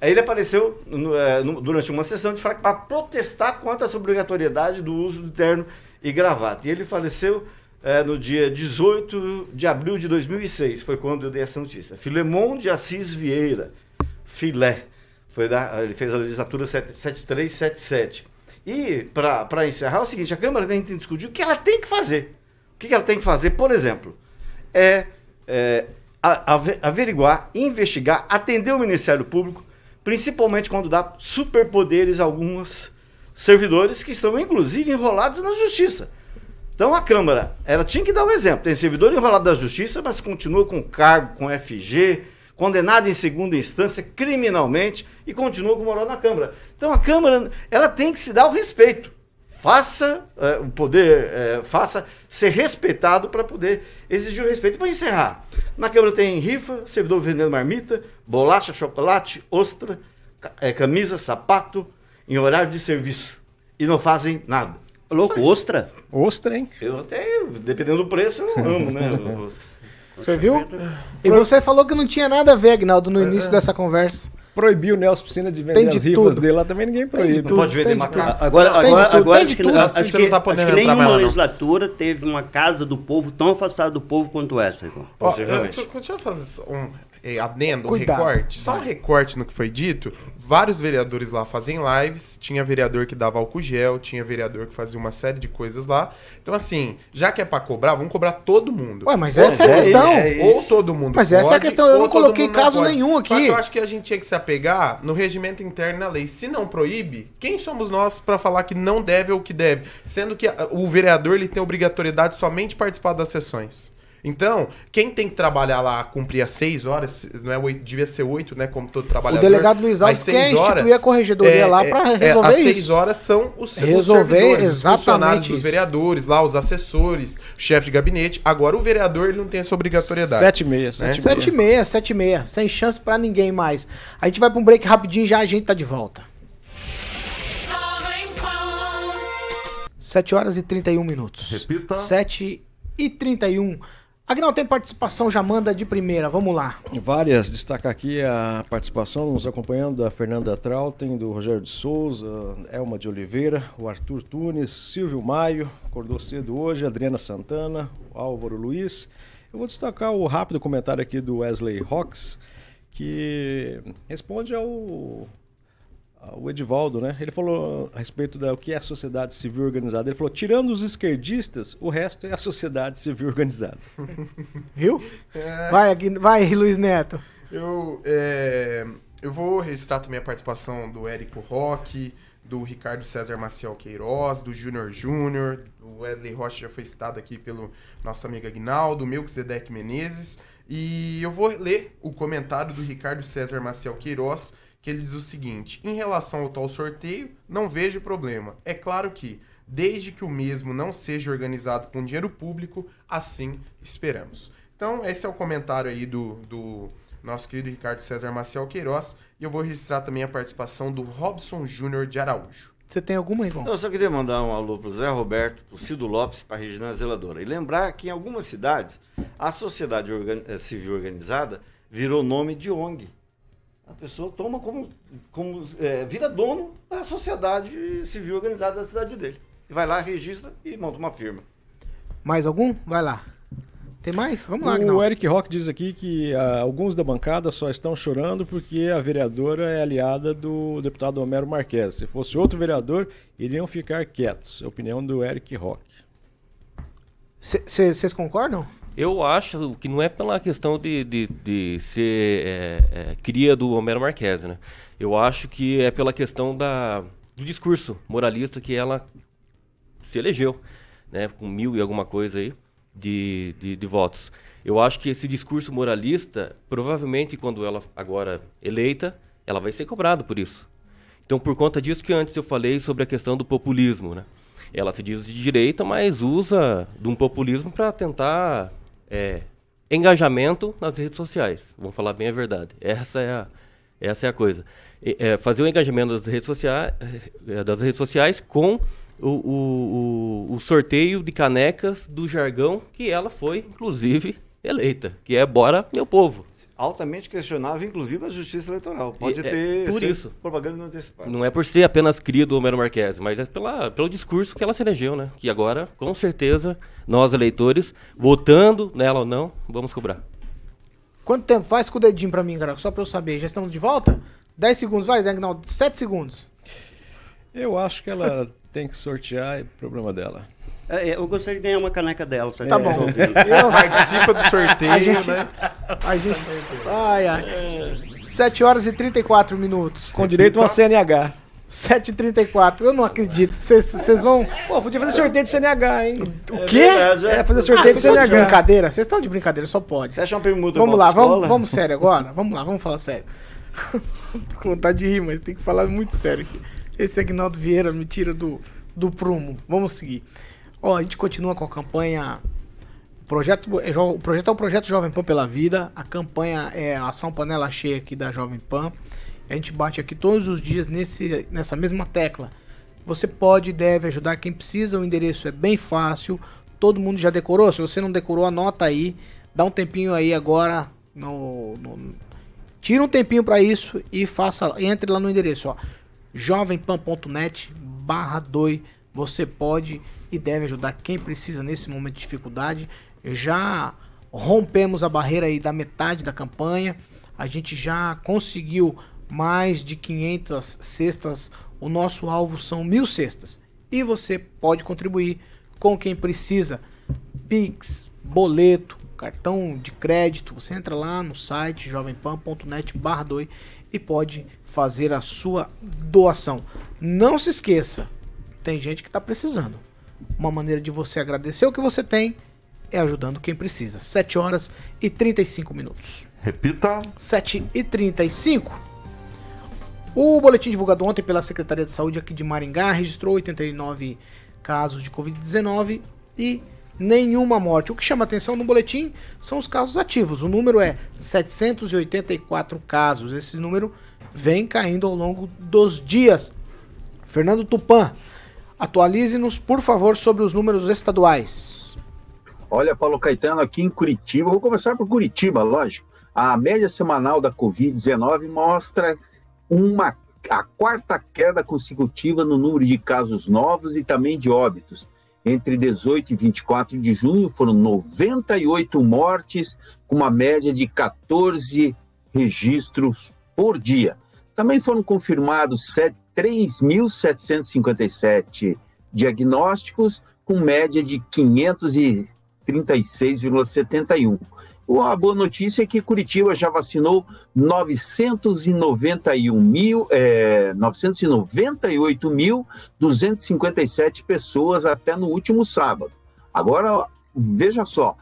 Aí ele apareceu no, é, no, durante uma sessão de para protestar contra essa obrigatoriedade do uso do terno e gravata. E ele faleceu é, no dia 18 de abril de 2006, foi quando eu dei essa notícia. Filemon de Assis Vieira, Filé, foi da, ele fez a legislatura 7377. E, para encerrar, é o seguinte, a Câmara tem que discutir o que ela tem que fazer. O que ela tem que fazer, por exemplo, é, é averiguar, investigar, atender o Ministério Público principalmente quando dá superpoderes a alguns servidores que estão, inclusive, enrolados na justiça. Então a Câmara, ela tinha que dar um exemplo. Tem servidor enrolado da justiça, mas continua com cargo, com FG, condenado em segunda instância criminalmente e continua com moral na Câmara. Então a Câmara, ela tem que se dar o respeito faça uh, o poder, uh, faça ser respeitado para poder exigir o respeito. Para encerrar, na Câmara tem rifa, servidor vendendo marmita, bolacha, chocolate, ostra, é, camisa, sapato, em horário de serviço. E não fazem nada. Louco, ostra? Ostra, hein? Eu até, dependendo do preço, eu amo, né? Você viu? E você falou que não tinha nada a ver, Agnaldo, no início dessa conversa proibiu o Nelson Piscina de vender de as rifas tudo. dele lá, também ninguém proíbe. Não pode vender macaco. Agora, agora, agora acho que, acho que, você não tá podendo acho que nenhuma legislatura teve uma casa do povo tão afastada do povo quanto essa, irmão. Ó, eu, deixa eu fazer um é, adendo, um recorte. Só um recorte no que foi dito. Vários vereadores lá fazem lives. Tinha vereador que dava álcool gel, tinha vereador que fazia uma série de coisas lá. Então, assim, já que é pra cobrar, vamos cobrar todo mundo. Ué, mas essa é a questão. É, ou todo mundo Mas pode, essa é a questão. Eu não coloquei caso nenhum aqui. Só que eu acho que a gente tinha que se apegar no regimento interno na lei. Se não proíbe, quem somos nós para falar que não deve ou que deve? Sendo que o vereador ele tem obrigatoriedade somente de participar das sessões. Então, quem tem que trabalhar lá, cumprir as seis horas, não é oito, devia ser oito, né? Como todo trabalhador. O delegado Luiz Alves quer instituir a corregedoria é, lá para é, resolver é, as isso. As seis horas são os, resolver os os funcionários isso. dos vereadores, lá, os assessores, o chefe de gabinete. Agora, o vereador ele não tem essa obrigatoriedade. Sete e meia, sete, né? sete e meia. Sete e meia, sem chance para ninguém mais. A gente vai para um break rapidinho já a gente tá de volta. 7 horas e 31 minutos. Repita. 7 e 31 Agnaldo, tem participação, já manda de primeira, vamos lá. Várias, destaca aqui a participação, nos acompanhando da Fernanda Trautem, do Rogério de Souza, Elma de Oliveira, o Arthur Tunes, Silvio Maio, acordou cedo hoje, Adriana Santana, Álvaro Luiz. Eu vou destacar o rápido comentário aqui do Wesley Rox, que responde ao o Edivaldo, né? Ele falou a respeito da o que é a sociedade civil organizada. Ele falou: tirando os esquerdistas, o resto é a sociedade civil organizada. Viu? Vai, Agui- vai, Luiz Neto. Eu, é, eu vou registrar também a participação do Érico Roque, do Ricardo César Maciel Queiroz, do Júnior Júnior, do Wesley Rocha já foi citado aqui pelo nosso amigo Aguinaldo, Melquisedeque Menezes. E eu vou ler o comentário do Ricardo César Maciel Queiroz, que ele diz o seguinte: em relação ao tal sorteio, não vejo problema. É claro que, desde que o mesmo não seja organizado com dinheiro público, assim esperamos. Então, esse é o comentário aí do, do nosso querido Ricardo César Maciel Queiroz. E eu vou registrar também a participação do Robson Júnior de Araújo. Você tem alguma, Igor? Eu só queria mandar um alô pro Zé Roberto, pro Cido Lopes, pra Regina Zeladora. E lembrar que em algumas cidades, a sociedade organ- eh, civil organizada virou nome de ONG. A pessoa toma como. como eh, vira dono da sociedade civil organizada da cidade dele. E vai lá, registra e monta uma firma. Mais algum? Vai lá. Tem mais? Vamos lá, O Aguinaldo. Eric Rock diz aqui que ah, alguns da bancada só estão chorando porque a vereadora é aliada do deputado Homero Marques. Se fosse outro vereador, iriam ficar quietos. É a opinião do Eric Rock. Vocês concordam? Eu acho que não é pela questão de, de, de ser é, é, cria do Homero Marques, né? Eu acho que é pela questão da, do discurso moralista que ela se elegeu, né? Com mil e alguma coisa aí de, de, de votos. Eu acho que esse discurso moralista, provavelmente quando ela agora eleita, ela vai ser cobrada por isso. Então, por conta disso que antes eu falei sobre a questão do populismo, né? Ela se diz de direita, mas usa de um populismo para tentar é, engajamento nas redes sociais. Vamos falar bem a verdade. Essa é a, essa é a coisa. É, fazer o engajamento das redes sociais, é, das redes sociais com o, o, o, o sorteio de canecas do jargão que ela foi, inclusive, eleita, que é Bora Meu Povo. Altamente questionável, inclusive, a justiça eleitoral. Pode E- é ter por isso. propaganda antecipada. Não é por ser apenas cria do Homero Marques, mas é pela, pelo discurso que ela se elegeu, né? Que agora, com certeza, nós eleitores, votando nela ou não, vamos cobrar. Quanto tempo? Faz com o dedinho pra mim, cara, só pra eu saber. Já estamos de volta? 10 segundos, vai, Aguinaldo. 7 segundos. Eu acho que ela tem que sortear, é problema dela. É, eu gostaria de ganhar uma caneca dela. Tá bom. Eu- Participa do sorteio, a gente, né? A gente. Ai, ai. 7 horas e 34 minutos. Com direito a uma CNH. 7h34. Eu não acredito. Vocês vão. Pô, podia fazer sorteio de CNH, hein? O quê? verdade, é. É, fazer Ah, sorteio de vocês estão de CNH. brincadeira? Vocês estão de brincadeira, só pode. Fecha uma permuta Vamos lá, vamos, vamos sério agora? Vamos lá, vamos falar sério. Tô com vontade de rir, mas tem que falar muito sério aqui. Esse Agnaldo Vieira me tira do, do prumo. Vamos seguir. Ó, a gente continua com a campanha. O projeto, é o projeto é o projeto Jovem Pan pela Vida. A campanha é a ação panela cheia aqui da Jovem Pan. A gente bate aqui todos os dias nesse, nessa mesma tecla. Você pode e deve ajudar quem precisa. O endereço é bem fácil. Todo mundo já decorou. Se você não decorou, anota aí. Dá um tempinho aí agora. No, no- tira um tempinho para isso e faça. Entre lá no endereço, ó. jovempan.net barra 2. Você pode e deve ajudar quem precisa nesse momento de dificuldade. Já rompemos a barreira aí da metade da campanha. A gente já conseguiu mais de 500 cestas. O nosso alvo são mil cestas. E você pode contribuir com quem precisa. Pix, boleto, cartão de crédito. Você entra lá no site jovempan.net barra 2 e pode fazer a sua doação. Não se esqueça, tem gente que está precisando. Uma maneira de você agradecer o que você tem é ajudando quem precisa. 7 horas e 35 minutos. Repita. 7 e 35. O boletim divulgado ontem pela Secretaria de Saúde aqui de Maringá registrou 89 casos de Covid-19 e nenhuma morte. O que chama atenção no boletim são os casos ativos. O número é 784 casos. Esse número vem caindo ao longo dos dias. Fernando Tupan, atualize-nos, por favor, sobre os números estaduais. Olha, Paulo Caetano, aqui em Curitiba, vou começar por Curitiba, lógico. A média semanal da Covid-19 mostra uma, a quarta queda consecutiva no número de casos novos e também de óbitos. Entre 18 e 24 de junho foram 98 mortes, com uma média de 14 registros por dia. Também foram confirmados 3.757 diagnósticos, com média de 536,71. A boa notícia é que Curitiba já vacinou 991 mil, é, 998.257 pessoas até no último sábado. Agora, veja só,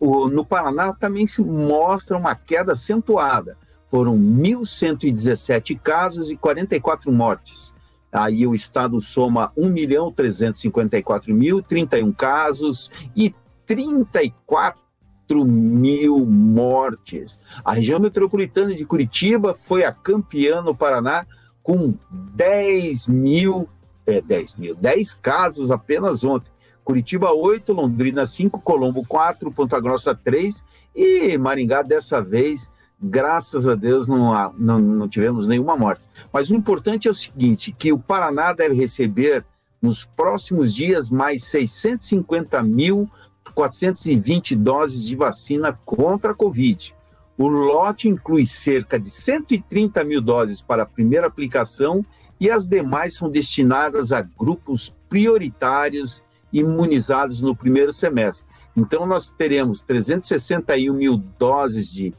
o, no Paraná também se mostra uma queda acentuada. Foram 1.117 casos e 44 mortes. Aí o estado soma 1.354.031 casos e 34 mil mortes. A região metropolitana de Curitiba foi a campeã no Paraná com 10 mil, é, 10 mil, 10 casos apenas ontem. Curitiba 8, Londrina 5, Colombo 4, Ponta Grossa 3 e Maringá dessa vez, graças a Deus, não, há, não, não tivemos nenhuma morte. Mas o importante é o seguinte, que o Paraná deve receber nos próximos dias mais 650 mil 420 doses de vacina contra a Covid. O lote inclui cerca de 130 mil doses para a primeira aplicação e as demais são destinadas a grupos prioritários imunizados no primeiro semestre. Então, nós teremos 361 mil doses de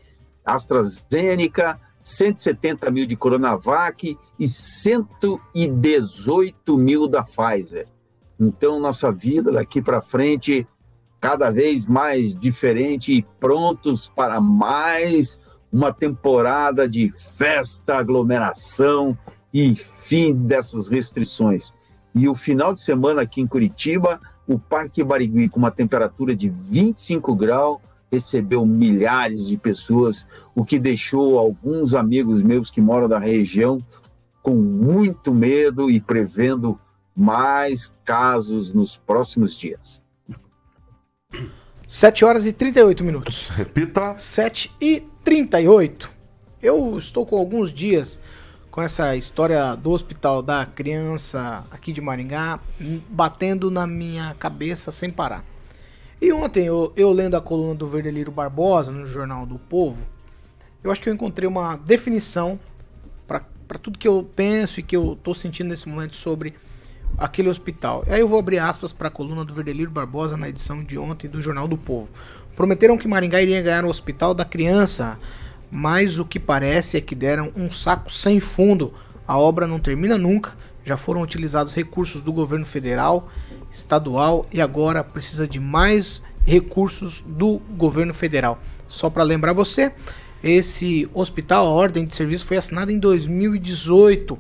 AstraZeneca, 170 mil de Coronavac e 118 mil da Pfizer. Então, nossa vida daqui para frente cada vez mais diferente e prontos para mais uma temporada de festa, aglomeração e fim dessas restrições. E o final de semana aqui em Curitiba, o Parque Barigui, com uma temperatura de 25 graus, recebeu milhares de pessoas, o que deixou alguns amigos meus que moram da região com muito medo e prevendo mais casos nos próximos dias. 7 horas e 38 minutos. Repita. 7 e 38. Eu estou com alguns dias com essa história do hospital da criança aqui de Maringá batendo na minha cabeça sem parar. E ontem, eu, eu lendo a coluna do Verdeliro Barbosa no Jornal do Povo, eu acho que eu encontrei uma definição para tudo que eu penso e que eu estou sentindo nesse momento sobre aquele hospital. Aí eu vou abrir aspas para a coluna do Verdeliro Barbosa na edição de ontem do Jornal do Povo. Prometeram que Maringá iria ganhar o Hospital da Criança, mas o que parece é que deram um saco sem fundo. A obra não termina nunca, já foram utilizados recursos do governo federal, estadual e agora precisa de mais recursos do governo federal. Só para lembrar você, esse hospital, a ordem de serviço foi assinada em 2018,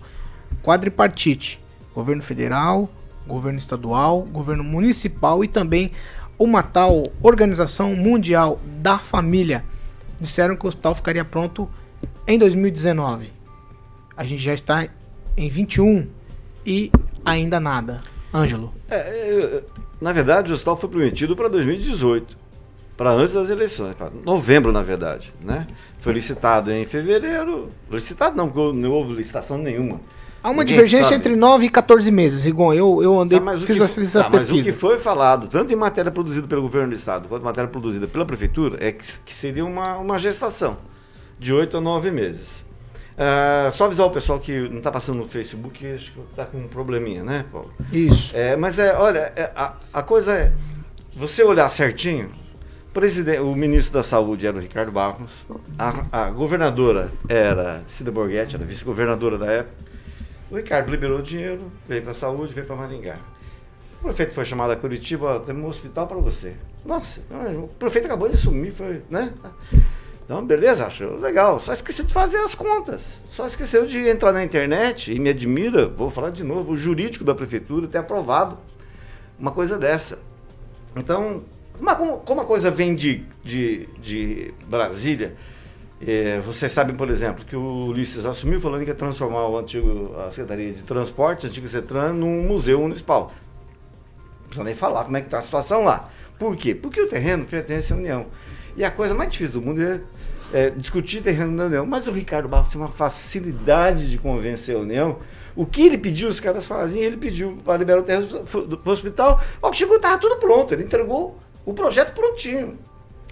quadripartite governo federal, governo estadual, governo municipal e também uma tal Organização Mundial da Família disseram que o hospital ficaria pronto em 2019. A gente já está em 21 e ainda nada. Ângelo. É, é, na verdade, o hospital foi prometido para 2018, para antes das eleições, para novembro, na verdade. Né? Foi licitado em fevereiro. Licitado não, porque não houve licitação nenhuma. Há uma Ninguém divergência sabe. entre 9 e 14 meses, Rigon. Eu, eu andei, tá, fiz, que, fiz tá, a pesquisa. Mas o que foi falado, tanto em matéria produzida pelo governo do estado, quanto em matéria produzida pela prefeitura, é que, que seria uma, uma gestação de 8 a 9 meses. Uh, só avisar o pessoal que não está passando no Facebook, acho que está com um probleminha, né, Paulo? Isso. É, mas é, olha, é, a, a coisa é, você olhar certinho, presidente, o ministro da Saúde era o Ricardo Barros, a, a governadora era Cida Borghetti, era vice-governadora da época, o Ricardo liberou o dinheiro, veio para a saúde, veio para Maringá. O prefeito foi chamado a Curitiba, ó, temos um hospital para você. Nossa, o prefeito acabou de sumir, foi, né? Então, beleza, acho legal. Só esqueceu de fazer as contas. Só esqueceu de entrar na internet e me admira, vou falar de novo, o jurídico da prefeitura ter aprovado uma coisa dessa. Então, como, como a coisa vem de, de, de Brasília, é, vocês sabem, por exemplo, que o Ulisses assumiu falando que ia transformar o antigo, a Secretaria de Transportes, a antiga CETRAN, num museu municipal. Não precisa nem falar como é que está a situação lá. Por quê? Porque o terreno pertence à União. E a coisa mais difícil do mundo é, é discutir terreno da União. Mas o Ricardo Barros tem uma facilidade de convencer a União. O que ele pediu, os caras faziam, ele pediu para liberar o terreno do, hospital. Ao que chegou, estava tudo pronto. Ele entregou o projeto prontinho.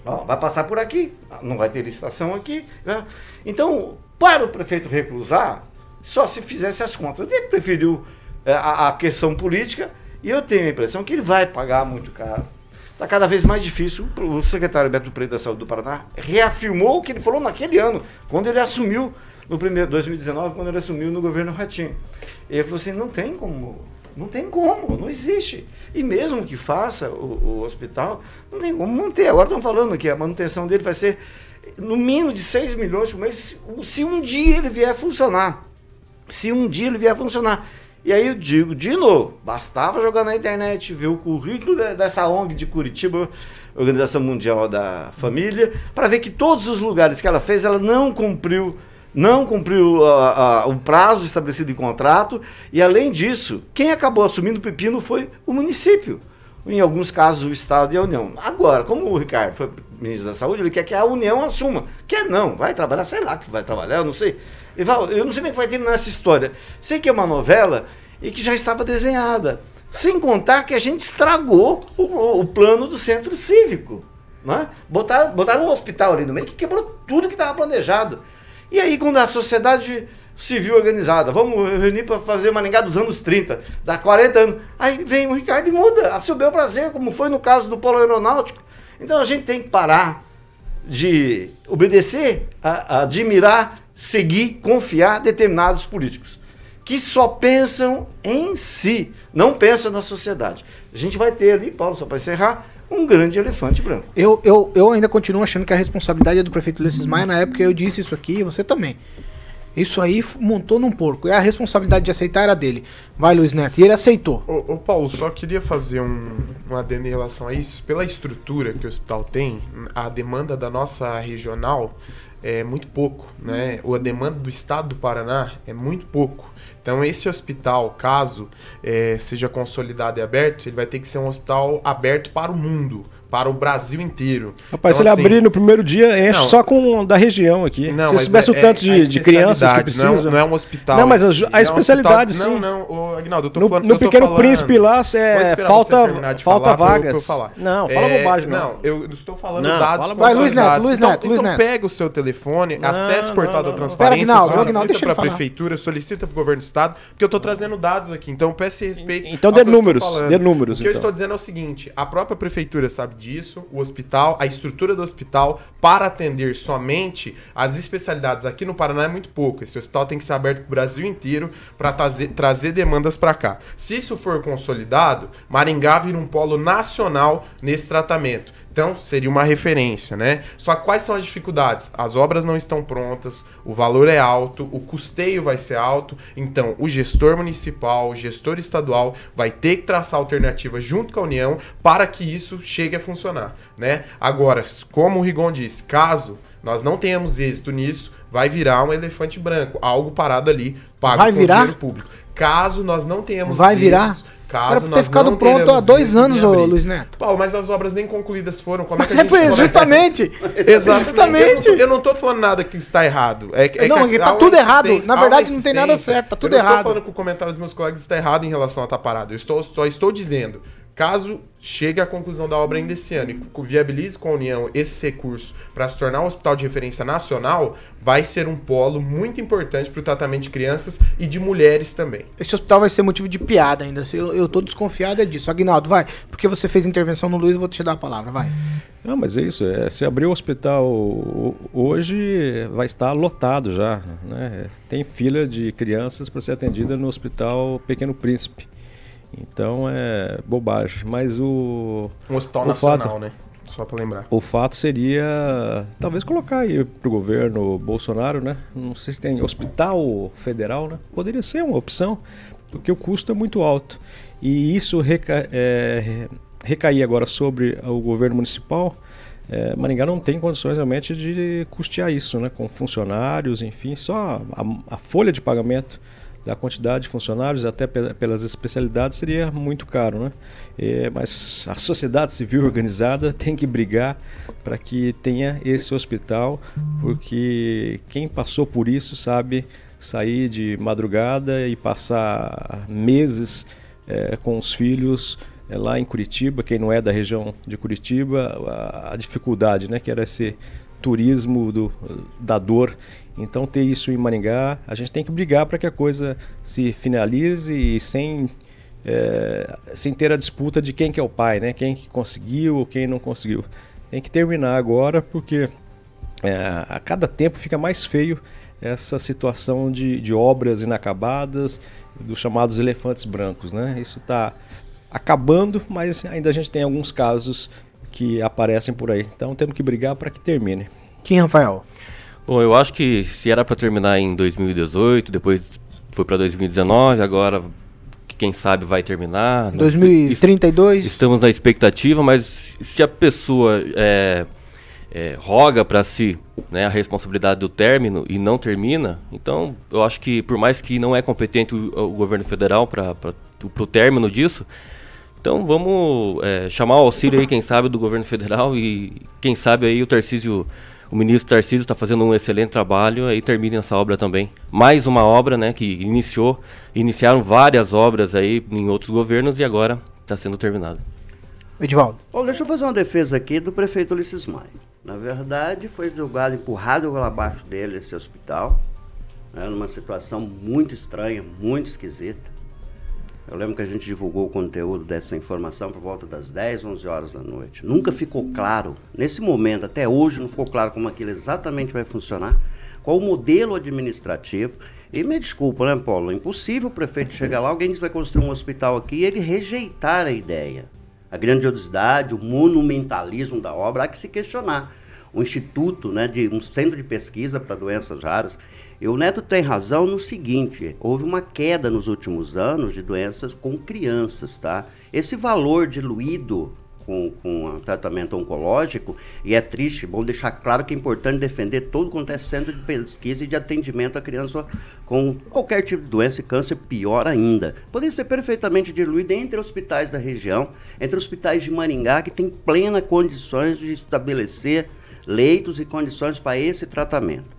Ó, vai passar por aqui, não vai ter licitação aqui. Né? Então, Para o prefeito recusar, só se fizesse as contas. Ele preferiu é, a, a questão política e eu tenho a impressão que ele vai pagar muito caro. Está cada vez mais difícil. O secretário Beto Preto da Saúde do Paraná reafirmou o que ele falou naquele ano, quando ele assumiu, no primeiro 2019, quando ele assumiu no governo Ratinho. Ele falou assim: não tem como, não tem como, não existe. E mesmo que faça o, o hospital, não tem como manter. Agora estão falando que a manutenção dele vai ser no mínimo de 6 milhões por mês, se um dia ele vier a funcionar. Se um dia ele vier a funcionar. E aí eu digo de novo, bastava jogar na internet, ver o currículo dessa ONG de Curitiba, Organização Mundial da Família, para ver que todos os lugares que ela fez, ela não cumpriu, não cumpriu uh, uh, o prazo estabelecido em contrato. E além disso, quem acabou assumindo o pepino foi o município. Em alguns casos, o Estado e a União. Agora, como o Ricardo foi ministro da Saúde, ele quer que a União assuma. Quer não, vai trabalhar, sei lá que vai trabalhar, eu não sei. Eval, eu não sei como é que vai terminar essa história. Sei que é uma novela e que já estava desenhada. Sem contar que a gente estragou o, o plano do centro cívico. Né? Botaram, botaram um hospital ali no meio que quebrou tudo que estava planejado. E aí, quando a sociedade civil organizada, vamos reunir para fazer Maringá dos anos 30, dá 40 anos. Aí vem o Ricardo e muda, a seu bel prazer, como foi no caso do polo aeronáutico. Então a gente tem que parar de obedecer, a, a admirar seguir, confiar determinados políticos que só pensam em si, não pensam na sociedade. A gente vai ter ali, Paulo, só para encerrar, um grande elefante branco. Eu, eu, eu ainda continuo achando que a responsabilidade é do prefeito Ulisses Maia. Na época eu disse isso aqui, você também. Isso aí montou num porco. E a responsabilidade de aceitar era dele. Vai, Luiz Neto. E ele aceitou. Ô, ô Paulo, só queria fazer um, um adendo em relação a isso. Pela estrutura que o hospital tem, a demanda da nossa regional é muito pouco, né? A demanda do estado do Paraná é muito pouco. Então esse hospital, caso é, seja consolidado e aberto, ele vai ter que ser um hospital aberto para o mundo para o Brasil inteiro. Rapaz, então, se ele assim, abrir no primeiro dia, enche não, só com da região aqui. Não, se soubesse é, o tanto é, de, de crianças que precisam. Não, não, é um hospital. Não, mas a, a é especialidade, um sim. Não, não, Agnaldo, eu tô no, falando. No Pequeno falando, Príncipe lá, é, falta, falta vagas. Pra eu falar. Não, fala é, bobagem, não. Não, eu estou falando dados Vai, Luiz Neto, Luiz Neto, Então, então pega o seu telefone, acesse o portal da transparência, solicita para a prefeitura, solicita para o governo do estado, porque eu estou trazendo dados aqui. Então, peço respeito. Então, dê números. Dê números. O que eu estou dizendo é o seguinte: a própria prefeitura sabe disso, o hospital, a estrutura do hospital para atender somente as especialidades aqui no Paraná é muito pouco. Esse hospital tem que ser aberto para o Brasil inteiro para trazer, trazer demandas para cá. Se isso for consolidado, Maringá vira um polo nacional nesse tratamento. Então, seria uma referência, né? Só quais são as dificuldades? As obras não estão prontas, o valor é alto, o custeio vai ser alto, então o gestor municipal, o gestor estadual vai ter que traçar alternativas junto com a União para que isso chegue a funcionar, né? Agora, como o Rigon disse, caso nós não tenhamos êxito nisso, vai virar um elefante branco, algo parado ali, pago vai virar? dinheiro público. Caso nós não tenhamos vai virar? Caso Era ter ficado pronto há dois anos, ô Luiz Neto. Paulo, mas as obras nem concluídas foram. Como mas é que a gente... É, justamente. Exatamente. Eu não, estou falando nada que está errado. É, é não, que tá tudo errado. Na verdade, não tem nada certo. Tá tudo eu errado. Eu estou falando que o comentário dos meus colegas está errado em relação a estar tá parado. Eu estou, só estou dizendo Caso chegue à conclusão da obra ainda esse ano e viabilize com a União esse recurso para se tornar um hospital de referência nacional, vai ser um polo muito importante para o tratamento de crianças e de mulheres também. Esse hospital vai ser motivo de piada ainda. Eu, eu tô desconfiado é disso. Aguinaldo, vai. Porque você fez intervenção no Luiz, eu vou te dar a palavra, vai. Não, mas é isso. É, se abrir o hospital hoje, vai estar lotado já. Né? Tem fila de crianças para ser atendida no Hospital Pequeno Príncipe. Então é bobagem. Mas o. Um hospital o nacional, fato, né? Só para lembrar. O fato seria talvez colocar aí pro governo Bolsonaro, né? Não sei se tem hospital federal, né? Poderia ser uma opção, porque o custo é muito alto. E isso reca é, recair agora sobre o governo municipal. É, Maringá não tem condições realmente de custear isso, né? Com funcionários, enfim, só a, a folha de pagamento da quantidade de funcionários, até pelas especialidades, seria muito caro. Né? É, mas a sociedade civil organizada tem que brigar para que tenha esse hospital, porque quem passou por isso sabe sair de madrugada e passar meses é, com os filhos é, lá em Curitiba, quem não é da região de Curitiba, a, a dificuldade né, que era ser turismo do, da dor. Então, ter isso em Maringá, a gente tem que brigar para que a coisa se finalize e sem, é, sem ter a disputa de quem que é o pai, né? quem que conseguiu ou quem não conseguiu. Tem que terminar agora, porque é, a cada tempo fica mais feio essa situação de, de obras inacabadas, dos chamados elefantes brancos. Né? Isso está acabando, mas ainda a gente tem alguns casos que aparecem por aí. Então temos que brigar para que termine. Quem, Rafael? Bom, eu acho que se era para terminar em 2018, depois foi para 2019, agora quem sabe vai terminar. 2032. Estamos na expectativa, mas se a pessoa é, é, roga para si né, a responsabilidade do término e não termina, então eu acho que por mais que não é competente o, o governo federal para o término disso, então vamos é, chamar o auxílio aí, quem sabe, do governo federal e quem sabe aí o Tarcísio o ministro Tarcísio está fazendo um excelente trabalho e termina essa obra também. Mais uma obra, né, que iniciou, iniciaram várias obras aí em outros governos e agora está sendo terminada. Edivaldo. Bom, deixa eu fazer uma defesa aqui do prefeito Ulisses Maia. Na verdade, foi jogado, empurrado lá abaixo dele esse hospital, né, numa situação muito estranha, muito esquisita. Eu lembro que a gente divulgou o conteúdo dessa informação por volta das 10, 11 horas da noite. Nunca ficou claro, nesse momento, até hoje, não ficou claro como aquilo exatamente vai funcionar, qual o modelo administrativo. E me desculpa, né, Paulo? É impossível o prefeito chegar lá, alguém diz vai construir um hospital aqui e ele rejeitar a ideia. A grandiosidade, o monumentalismo da obra, há que se questionar. O instituto, né, de um centro de pesquisa para doenças raras, e o Neto tem razão no seguinte: houve uma queda nos últimos anos de doenças com crianças, tá? Esse valor diluído com, com tratamento oncológico, e é triste, bom deixar claro que é importante defender todo quanto é centro de pesquisa e de atendimento à criança com qualquer tipo de doença e câncer, pior ainda. Poderia ser perfeitamente diluído entre hospitais da região, entre hospitais de Maringá, que tem plena condições de estabelecer leitos e condições para esse tratamento.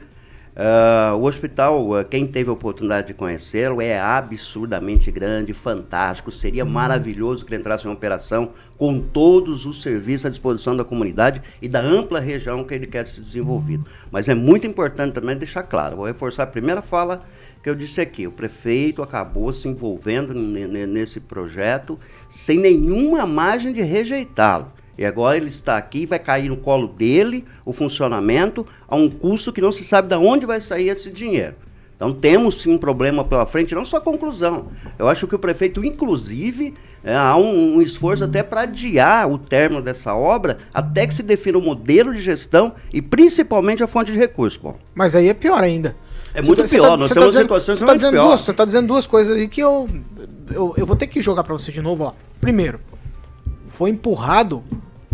Uh, o hospital, uh, quem teve a oportunidade de conhecê-lo, é absurdamente grande, fantástico. Seria uhum. maravilhoso que ele entrasse em operação com todos os serviços à disposição da comunidade e da ampla região que ele quer se desenvolvido. Mas é muito importante também deixar claro, vou reforçar a primeira fala que eu disse aqui. O prefeito acabou se envolvendo nesse projeto sem nenhuma margem de rejeitá-lo. E agora ele está aqui e vai cair no colo dele o funcionamento a um custo que não se sabe de onde vai sair esse dinheiro. Então temos sim um problema pela frente, não só a conclusão. Eu acho que o prefeito, inclusive, é, há um, um, esforço até para adiar o término dessa obra até que se defina o modelo de gestão e principalmente a fonte de recursos. Bom. Mas aí é pior ainda. É muito tá, pior, tá, nós temos tá situações você tá dizendo duas, Você está dizendo duas coisas aí que eu, eu, eu vou ter que jogar para você de novo. Ó. Primeiro, foi empurrado,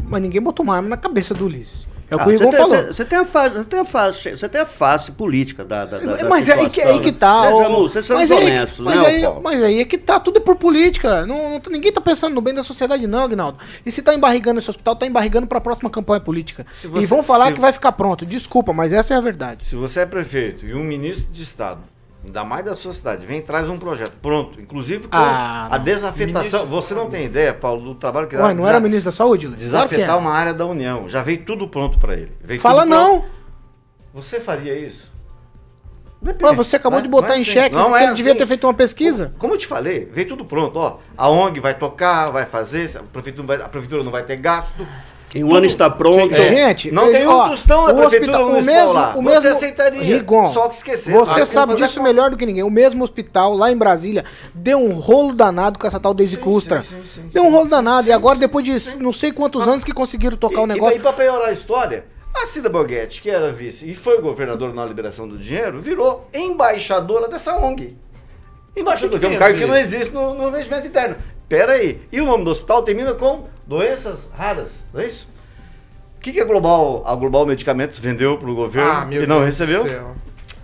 mas ninguém botou uma arma na cabeça do Ulisses. É o que ah, o Igor falou. Você tem, a face, você, tem a face, você tem a face política da, da, da Mas é aí que, aí que tá. Sejamos, sejamos mas, honestos, aí, mas, né, aí, mas aí é que tá, tudo é por política. Não, não, ninguém tá pensando no bem da sociedade, não, Agnaldo. E se tá embarrigando esse hospital, tá embarrigando pra próxima campanha política. Você, e vão falar se, que vai ficar pronto. Desculpa, mas essa é a verdade. Se você é prefeito e um ministro de Estado ainda mais da sua cidade, vem traz um projeto pronto, inclusive com ah, a desafetação. Você não tem ideia, Paulo, do trabalho que Ué, não era ministro da Saúde, Luiz? Desafetar claro uma área da União. Já veio tudo pronto para ele. Veio Fala não. Você faria isso? Depende, você acabou é, de botar é em assim. xeque, não é ele devia assim. ter feito uma pesquisa. Como, como, eu te falei, veio tudo pronto. Ó, a ONG vai tocar, vai fazer, a prefeitura, vai, a prefeitura não vai ter gasto. Em um ano está pronto. É. Gente, não tem um ó, tostão da prefeitura hospital, o mesmo, lá. O mesmo, você aceitaria. Rigon, só que esquecer. Você sabe disso com... melhor do que ninguém. O mesmo hospital lá em Brasília deu um rolo danado com essa tal Daisy Custra. Sim, sim, sim, deu um rolo danado. e agora, depois de não sei quantos anos que conseguiram tocar e, o negócio. E, e pra piorar a história, a Cida Borghetti, que era vice e foi governador na liberação do dinheiro, virou embaixadora dessa ONG. Embaixador, que, que é um cargo que não existe no, no investimento interno. Pera aí. E o nome do hospital termina com doenças raras, não é isso? O que, que a Global, a Global Medicamentos vendeu para o governo ah, e não Deus recebeu?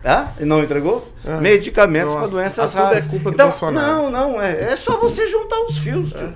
Ah, e não entregou? Ah, Medicamentos para doenças é raras. É culpa então, do não, não, é, é só você juntar os fios. É.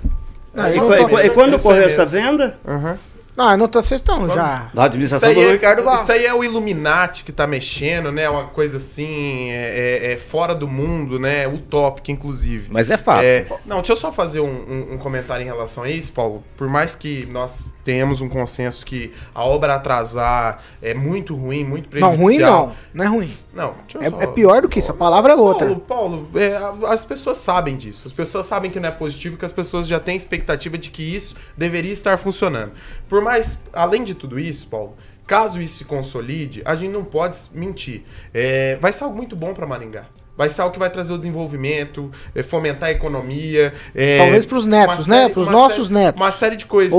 Ah, e, e, quando ocorreu essa venda? Uhum. Ah, não tá, vocês estão já. Da administração Isso do aí, é, Ricardo Barros. isso aí é o Illuminati que tá mexendo, né? Uma coisa assim, é, é- é fora do mundo, né? Utópica, inclusive. Mas é fato. É, não, deixa eu só fazer um, um- um comentário em relação a isso, Paulo. Por mais que nós tenhamos um consenso que a obra atrasar é muito ruim, muito Não, prejudicial. ruim não. Não é ruim. Não, deixa eu só- É, é pior do que isso. A palavra é outra. Paulo, Paulo, é, as pessoas sabem disso. As pessoas sabem que não é positivo, que as pessoas já têm expectativa de que isso deveria estar funcionando. Por mais, além de tudo isso, Paulo, caso isso se consolide, a gente não pode mentir. É, vai ser algo muito bom para Maringá. Vai ser algo que vai trazer o desenvolvimento, é, fomentar a economia. é, Talvez pros netos, uma né? Pros uma nossos netos. Uma série de coisas.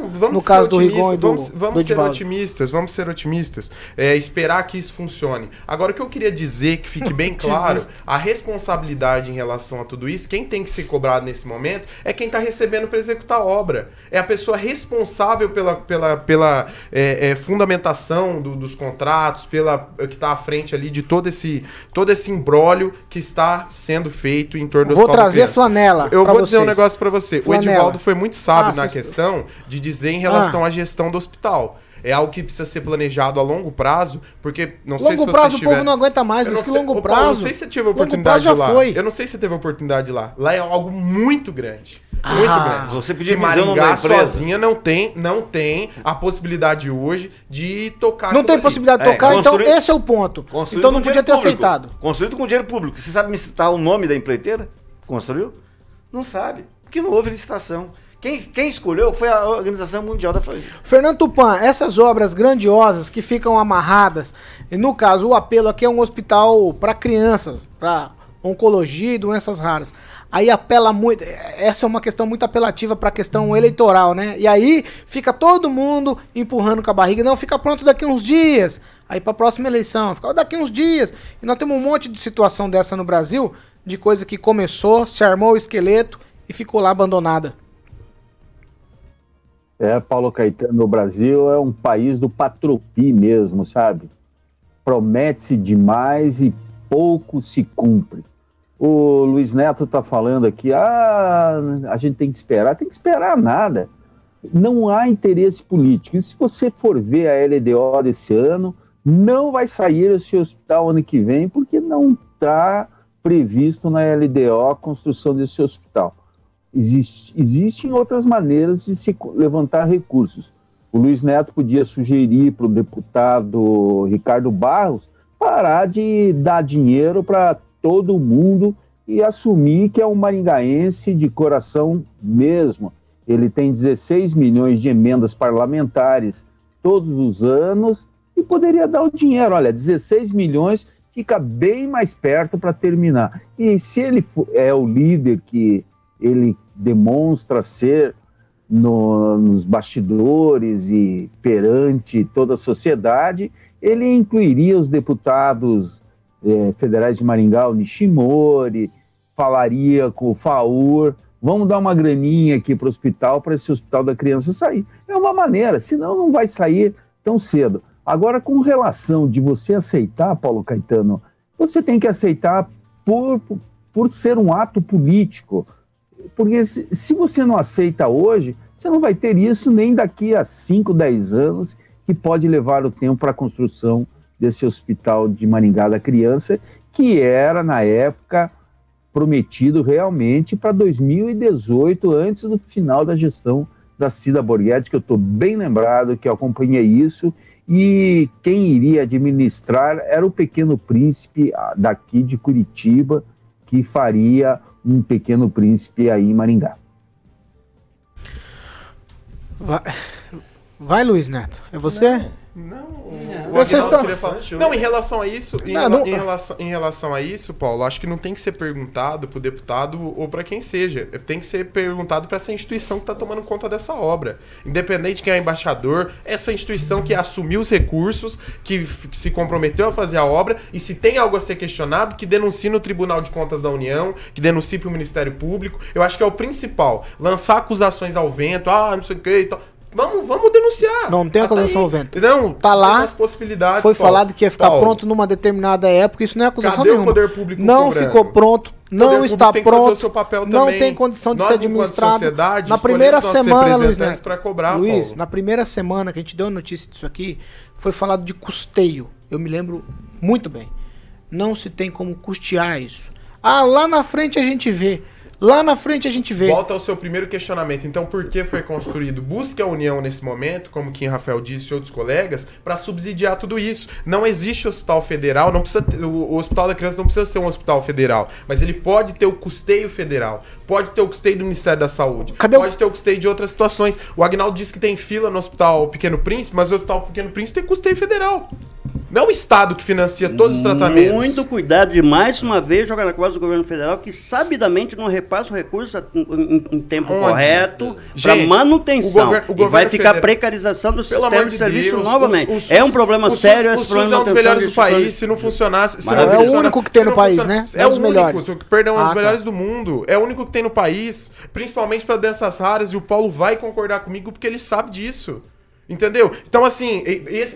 Não, vamos no ser caso do otimistas, Rigon e do- vamos, do ser otimistas, vamos ser otimistas. É, esperar que isso funcione. Agora, o que eu queria dizer, que fique bem claro, a responsabilidade em relação a tudo isso, quem tem que ser cobrado nesse momento é quem está recebendo para executar a obra. É a pessoa responsável pela, pela, pela é, é, fundamentação do- dos contratos, pela que está à frente ali de todo esse, todo esse imbróglio que está sendo feito em torno do Vou Hospital da trazer Criança. flanela Eu vou dizer um vocês. negócio para você. Flanela. O Edivaldo foi muito sábio Ah, na vocês- questão de dizer em relação Ah. à gestão do hospital. É algo que precisa ser planejado a longo prazo, porque não sei se Longo você prazo o estiver... povo não aguenta mais, Eu mas não que sei- longo prazo. não sei se você teve a Longo oportunidade lá. foi. Eu não sei se você teve a oportunidade de lá. Lá é algo muito grande. Ah. Grande. Você podia que Maringá sozinha não tem, não tem a possibilidade hoje de tocar Não tem ali. possibilidade de É, tocar, então construir- esse é o ponto. Então não podia ter público. aceitado. Construído com dinheiro público. Você sabe me citar o nome da empreiteira? Construiu? Não sabe. Porque não houve licitação. Quem, quem escolheu foi a Organização Mundial da Família. Fernando Tupan, essas obras grandiosas que ficam amarradas, e no caso o apelo aqui é um hospital para crianças, para oncologia e doenças raras. Aí apela muito, essa é uma questão muito apelativa para a questão eleitoral, né? E aí fica todo mundo empurrando com a barriga, não, fica pronto daqui uns dias. Aí para a próxima eleição, fica daqui uns dias. E nós temos um monte de situação dessa no Brasil, de coisa que começou, se armou o esqueleto e ficou lá abandonada. É, Paulo Caetano, o Brasil é um país do patropi mesmo, sabe? Promete-se demais e pouco se cumpre. O Luiz Neto está falando aqui, ah, a gente tem que esperar. Tem que esperar nada. Não há interesse político. E se você for ver a LDO desse ano, não vai sair esse hospital ano que vem, porque não está previsto na LDO a construção desse hospital. Existe, existem outras maneiras de se levantar recursos. O Luiz Neto podia sugerir para o deputado Ricardo Barros parar de dar dinheiro para todo mundo e assumir que é um maringaense de coração mesmo. Ele tem 16 milhões de emendas parlamentares todos os anos e poderia dar o dinheiro. Olha, 16 milhões fica bem mais perto para terminar. E se ele é o líder que ele demonstra ser no- nos bastidores e perante toda a sociedade, ele incluiria os deputados eh, federais de Maringá, o Nishimori, falaria com o FAUR, vamos dar uma graninha aqui para o hospital, para esse hospital da criança sair. É uma maneira, senão não vai sair tão cedo. Agora, com relação de você aceitar, Paulo Caetano, você tem que aceitar por, por ser um ato político. Porque se, se você não aceita hoje, você não vai ter isso nem daqui a 5, 10 anos, que pode levar o tempo para a construção desse hospital de Maringá da Criança, que era, na época, prometido realmente para 2018, antes do final da gestão da Cida Borghetti, que eu estou bem lembrado, que eu acompanhei isso, e quem iria administrar era o Pequeno Príncipe ah, daqui de Curitiba, que faria um Pequeno Príncipe aí em Maringá. Vai, vai Luiz Neto. É você? Não, Vocês Vocês estão- queria falar. Não, em relação a isso, em, Não, rela- não- em relação, em relação a isso, Paulo, acho que não tem que ser perguntado pro deputado ou para quem seja. Tem que ser perguntado para essa instituição que tá tomando conta dessa obra. Independente de quem é embaixador, essa instituição que assumiu os recursos, que se comprometeu a fazer a obra, e se tem algo a ser questionado, que denuncie no Tribunal de Contas da União, que denuncie pro Ministério Público. Eu acho que é o principal. Lançar acusações ao vento, ah, não sei o que e tal. Vamos, vamos denunciar. Não tem Ah, tá acusação ao vento. Não, Tá lá, possibilidades. Foi Paulo. falado que ia ficar Paulo, pronto numa determinada época, isso não é acusação Cadê o nenhuma. poder público não cobrando? ficou pronto, não está pronto, o não também. tem condição de Nós, ser administrado. na primeira semana, Luiz cobrar, Luiz, Paulo. na primeira semana que a gente deu a notícia disso aqui, foi falado de custeio. Eu me lembro muito bem. Não se tem como custear isso. Ah, lá na frente a gente vê. Lá na frente a gente vê. Volta ao seu primeiro questionamento. Então, por que foi construído? Busque a união nesse momento, como Kim Rafael disse e outros colegas, para subsidiar tudo isso. Não existe hospital federal, não precisa ter- o, o Hospital da Criança não precisa ser um hospital federal, mas ele pode ter o custeio federal, pode ter o custeio do Ministério da Saúde, pode ter o custeio de outras situações. O Agnaldo disse que tem fila no Hospital Pequeno Príncipe, mas o Hospital Pequeno Príncipe tem custeio federal. Não é o Estado que financia todos os tratamentos. Muito cuidado de mais uma vez jogar na costas do governo federal que sabidamente não repassa o recurso a- em, em- em tempo Onde? correto para manutenção. o governo- o e vai governo ficar federal- precarização do Pelo sistema de de serviço Deus, novamente. o- o SUS- é um problema sério O esse SUS problema é um dos melhores do país. Se não funcionasse. Se não é o único que tem no país, né? É, É o um dos único. melhores. Perdão, é um Ah, dos tá. melhores do mundo. É o único que tem no país. Principalmente para doenças raras. E o Paulo vai concordar comigo porque ele sabe disso. Entendeu? Então, assim,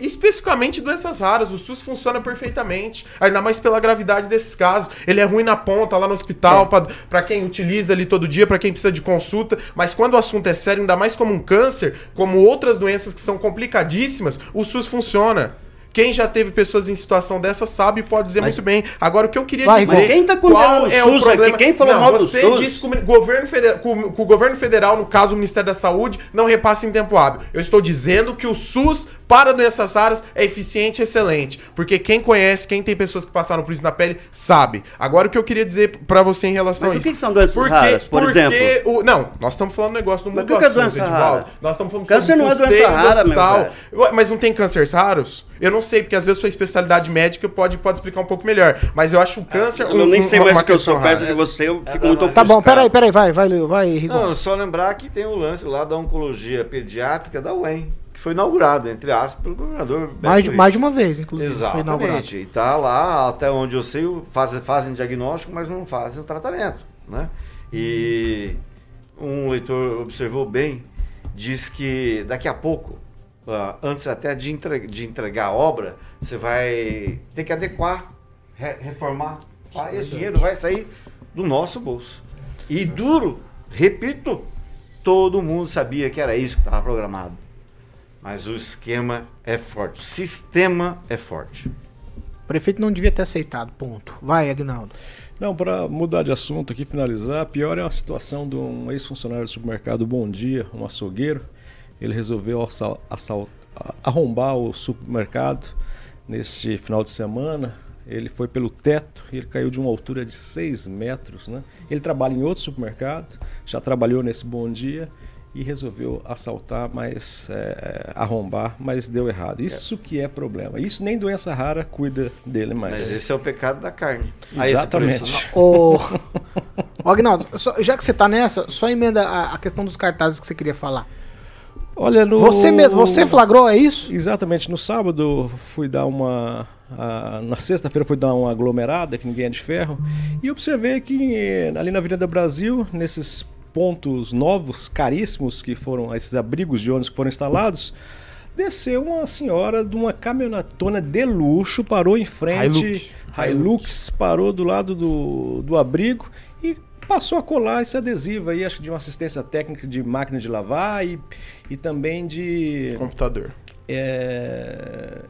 especificamente doenças raras, o SUS funciona perfeitamente. Ainda mais pela gravidade desses casos. Ele é ruim na ponta, lá no É. hospital, pra para quem utiliza ali todo dia, para quem precisa de consulta. Mas quando o assunto é sério, ainda mais como um câncer, como outras doenças que são complicadíssimas, o SUS funciona. Quem já teve pessoas em situação dessa sabe e pode dizer muito bem. Agora, o que eu queria Vai, dizer. mas quem tá qual o é SUS o problema? aqui? Quem falou não, mal do você SUS? disse que o governo, federal, que o governo federal, no caso o Ministério da Saúde, não repassa em tempo hábil. Eu estou dizendo que o SUS para doenças raras é eficiente e excelente. Porque quem conhece, quem tem pessoas que passaram por isso na pele, sabe. Agora, o que eu queria dizer pra você em relação Mas a isso. que que são doenças raras, por porque exemplo? O, não, nós estamos falando um negócio do Mas mundo o que que é assunto, doença Edivaldo. Nós estamos falando Câncer sobre não é doença do rara, meu. Ué, Mas não tem cânceres raros? Eu não sei, porque às vezes sua especialidade médica pode, pode explicar um pouco melhor. Mas eu acho o câncer. Eu nem sei mais uma que eu sou perto de você, eu fico muito Tá bom, peraí, peraí, vai, vai, vai, Rigon. Não, só lembrar que tem o lance lá da oncologia pediátrica da UEM, foi inaugurado, entre aspas, pelo governador. Mais, mais de uma vez, inclusive, foi inaugurado. Exatamente. E tá lá, até onde eu sei, fazem, fazem diagnóstico, mas não fazem o tratamento. Né? E um leitor observou bem, diz que daqui a pouco, ah, antes até de, entre- de entregar a obra, você vai ter que adequar, re- reformar. Ah, esse dinheiro vai sair do nosso bolso. E duro, repito, todo mundo sabia que era isso que estava programado. Mas o esquema é forte, o sistema é forte. O prefeito não devia ter aceitado, ponto. Vai, Agnaldo. Não, para mudar de assunto aqui, finalizar, pior é uma situação de um ex-funcionário do supermercado Bom Dia, um açougueiro. Ele resolveu assal- assal- a- arrombar o supermercado neste final de semana. Ele foi pelo teto e ele caiu de uma altura de 6 metros. Né? Ele trabalha em outro supermercado, já trabalhou nesse Bom Dia e resolveu assaltar, mas é, arrombar, mas deu errado. Isso que é problema. Isso nem doença rara cuida dele mais. Mas esse é o pecado da carne. A esse Exatamente. Ô, Ô, Agnaldo, só- já que você tá nessa, só emenda a, a questão dos cartazes que você queria falar. Olha, no... Você mesmo, você flagrou, é isso? Exatamente. No sábado fui dar uma. a- na sexta-feira fui dar uma aglomerada, que ninguém é de ferro, e observei que eh, ali na Avenida Brasil, nesses pontos novos, caríssimos, que foram esses abrigos de ônibus que foram instalados, desceu uma senhora de uma caminhonetona de luxo, parou em frente. Hilux. Hilux, parou do lado do, do abrigo e passou a colar esse adesivo aí, acho que de uma assistência técnica de máquina de lavar e, e também de. Computador. É,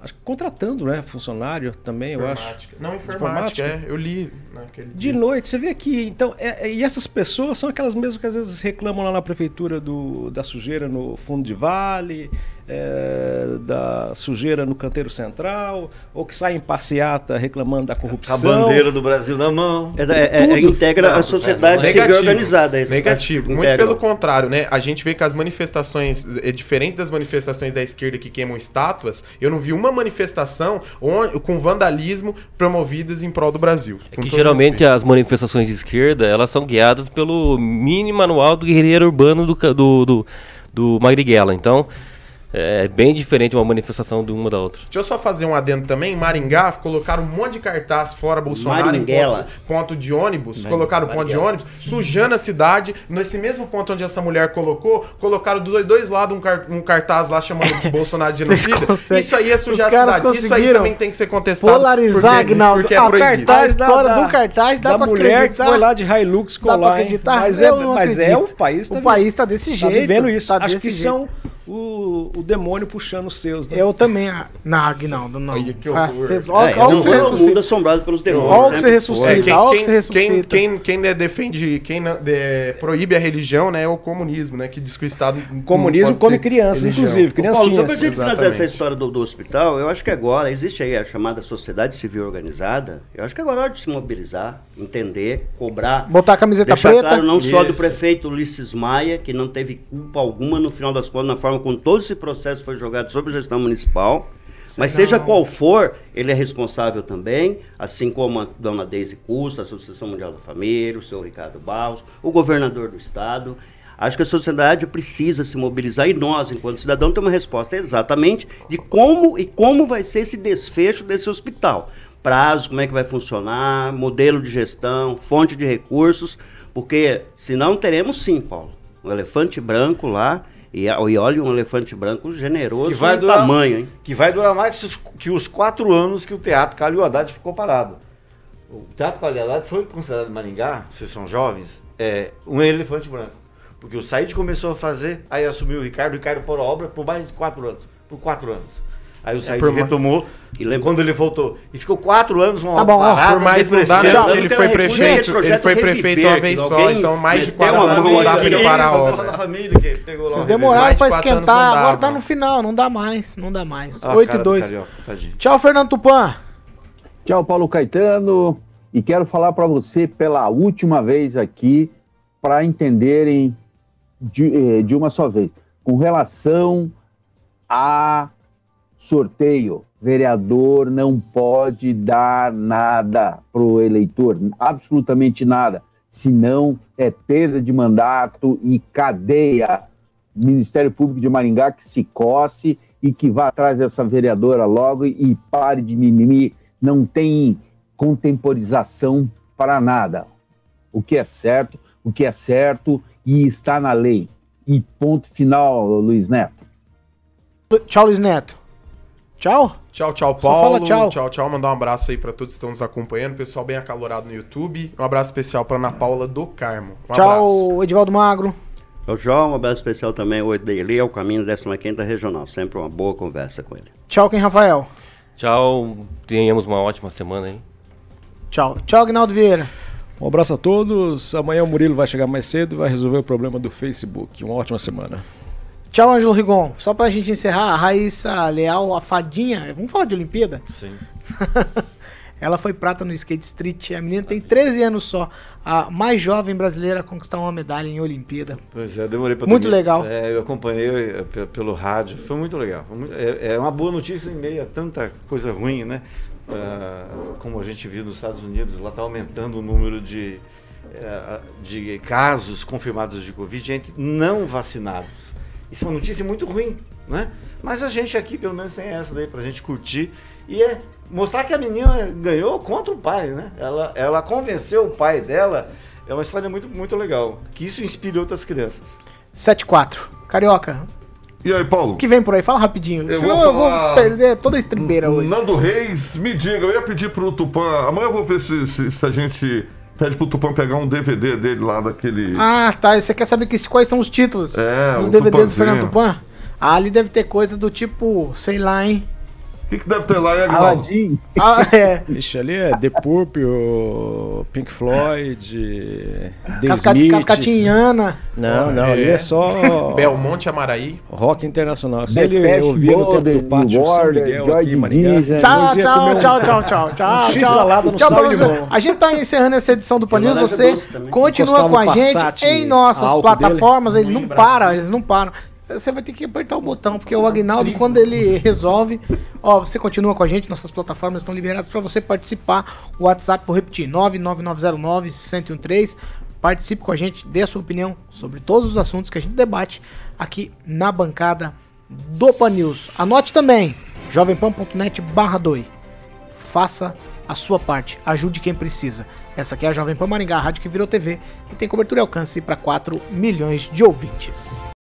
acho que contratando, né? Funcionário também, eu acho. Informática. Não, informática, é. Eu li naquele De noite, você vê aqui, então, é- é- e essas pessoas são aquelas mesmas que às vezes reclamam lá na prefeitura do, da sujeira no fundo de vale, é, da sujeira no canteiro central, ou que saem em passeata reclamando da Com corrupção. a bandeira do Brasil na mão. É, é- é- Tudo. integra a sociedade civil organizada. isso, Negativo. né? Muito Integra. pelo contrário, né? A gente vê que as manifestações, é diferente das manifestações da esquerda que queimam estátuas, eu não vi uma manifestação onde- com vandalismo promovidas em prol do Brasil. É Com que geralmente as manifestações de esquerda elas são guiadas pelo mini manual do guerreiro urbano do, do, do, do Marighella. Então, É bem diferente uma manifestação de uma da outra. Deixa eu só fazer um adendo também. Em Maringá, colocaram um monte de cartaz fora Bolsonaro Maringuela. em ponto, ponto de ônibus. colocaram ponto de ônibus, sujando a cidade. Nesse mesmo ponto onde essa mulher colocou, colocaram dos dois lados um, car- um cartaz lá chamando Bolsonaro de genocida. conseguem- Isso aí é sujar a cidade. Isso aí também tem que ser contestado. Polarizar, porque- Agnaldo. Porque é Ah, cartaz, a história do cartaz dá da pra mulher acreditar. que foi lá de Hilux Dá pra colar, acreditar? Mas, é, mas é, o país O país tá desse jeito, Tá vivendo isso. tá Acho que jeito. são o, o demônio puxando os seus, né? Eu também. ah, Não, Agnaldo, não. Olha que Faz- horror. cê- Olha É, olha o não que você mundo assombrado pelos demônios. Olha o que né? você ressuscita. É, quem, olha que você ressuscita. quem, quem, quem né, defende, quem de- proíbe a religião, né, é o comunismo, né, que diz que o Estado... Comunismo não pode come crianças, religião. inclusive, Ô, Paulo, só pra gente finalizar essa história do, do hospital, eu acho que agora existe aí a chamada sociedade civil organizada. Eu acho que agora é hora de se mobilizar, entender, cobrar. Botar a camiseta Deixar preta. claro não só do Isso. prefeito Ulisses Maia, que não teve culpa alguma no final das contas, na forma como todo esse processo foi jogado sobre a gestão municipal. Mas seja qual for, ele é responsável também, assim como a dona Deise Custa, a Associação Mundial da Família, o senhor Ricardo Barros, o governador do estado. Acho que a sociedade precisa se mobilizar e nós, enquanto cidadão, temos uma resposta exatamente de como e como vai ser esse desfecho desse hospital. Prazo, como é que vai funcionar, modelo de gestão, fonte de recursos, porque senão teremos sim, Paulo, um elefante branco lá, e, e olha um elefante branco generoso Que vai durar- tamanho, hein? Que vai durar mais que os- quatro anos que o Teatro Calil Haddad ficou parado. O Teatro Calil Haddad foi considerado em Maringá, vocês são jovens, é, um elefante branco. Porque o Said começou a fazer, aí assumiu o Ricardo, o Ricardo por a obra por mais de quatro anos. Por quatro anos. Aí o Said ma- retomou E lembra- quando ele voltou. E ficou quatro anos uma Tá bom, parada, Por mais não dá. Ele foi prefeito, ele foi prefeito uma vez só, então mais de quatro anos não dá pra ele parar a obra. Vocês demoraram Mais pra esquentar, agora tá no final, não dá mais, não dá mais. Ah, 8 cara e do 2. Carioca, tadinho. Tchau, Fernando Tupan. Tchau, Paulo Caetano. E quero falar para você pela última vez aqui, para entenderem de, eh, de uma só vez. Com relação a sorteio, vereador não pode dar nada para o eleitor, absolutamente nada. Senão é perda de mandato e cadeia. Ministério Público de Maringá que se coce e que vá atrás dessa vereadora logo e pare de mimimi. Não tem contemporização para nada. O que é certo, o que é certo e está na lei. E ponto final, Luiz Neto. Tchau, Luiz Neto. Tchau. Tchau, tchau, Paulo. fala tchau. tchau, tchau. Mandar um abraço aí pra todos que estão nos acompanhando. Pessoal bem acalorado no YouTube. Um abraço especial pra Ana Paula do Carmo. Um abraço. Tchau, Edivaldo Magro. O João, um abraço especial também, o Edeli, ao caminho da 15ª Regional. Sempre uma boa conversa com ele. Tchau, quem Rafael. Tchau, tenhamos uma ótima semana, hein? Tchau. Tchau, Agnaldo Vieira. Um abraço a todos. Amanhã o Murilo vai chegar mais cedo e vai resolver o problema do Facebook. Uma ótima semana. Tchau, Ângelo Rigon. Só pra gente encerrar, a Raíssa Leal, a fadinha. Vamos falar de Olimpíada? Sim. Ela foi prata no skate street. A menina tem 13 anos só. A mais jovem brasileira a conquistar uma medalha em Olimpíada. Pois é, eu demorei pra Muito legal. É, eu acompanhei é, pe- pelo rádio, foi muito legal. É, é uma boa notícia em meio a tanta coisa ruim, né? Ah, como a gente viu nos Estados Unidos, lá está aumentando o número de, eh, de casos confirmados de Covid, gente não vacinados. Isso é uma notícia muito ruim, né? Mas a gente aqui, pelo menos, tem essa daí pra gente curtir. E é mostrar que a menina ganhou contra o pai, né? Ela, ela convenceu o pai dela. É uma história muito, muito legal. Que isso inspire outras crianças. 7-4. Carioca. E aí, Paulo? O que vem por aí? Fala rapidinho. Eu Senão vou eu vou falar- perder toda a estribeira hoje. Nando Reis, me diga, eu ia pedir pro Tupã. Amanhã eu vou ver se, se, se a gente pede pro Tupã pegar um DVD dele lá daquele. Ah, tá. Você quer saber que- quais são os títulos É, dos DVDs do Tupanzinho. Fernando Tupan? Ah, ali deve ter coisa do tipo, sei lá, hein? O que, que deve ter lá, hein, Agnaldo? Aladim. Ah, é. Ixi, ali é The Purple, Pink Floyd, The Casca, Smiths. Cascatinhana. Não, não, ali é só Belmonte Amaraí. rock internacional. Se The ele Depeche ouvir no tempo do pátio São Miguel aqui em Maringá. Tchau, tchau, um- tchau, tchau, tchau, tchau. X tchau. salada no Tchau sal e limão. A gente tá encerrando essa edição do Pan News. laranja Você continua com a gente em nossas plataformas. dele. Ele não para, Brasil. eles não param. Você vai ter que apertar o botão, porque o Agnaldo, quando ele resolve, ó, você continua com a gente, nossas plataformas estão liberadas para você participar. O WhatsApp, vou repetir, 99909-1013. Participe com a gente, dê a sua opinião sobre todos os assuntos que a gente debate aqui na bancada do Pan News. Anote também, jovempan.net barra doi. Faça a sua parte, ajude quem precisa. Essa aqui é a Jovem Pan Maringá, a rádio que virou TV e tem cobertura e alcance para 4 milhões de ouvintes.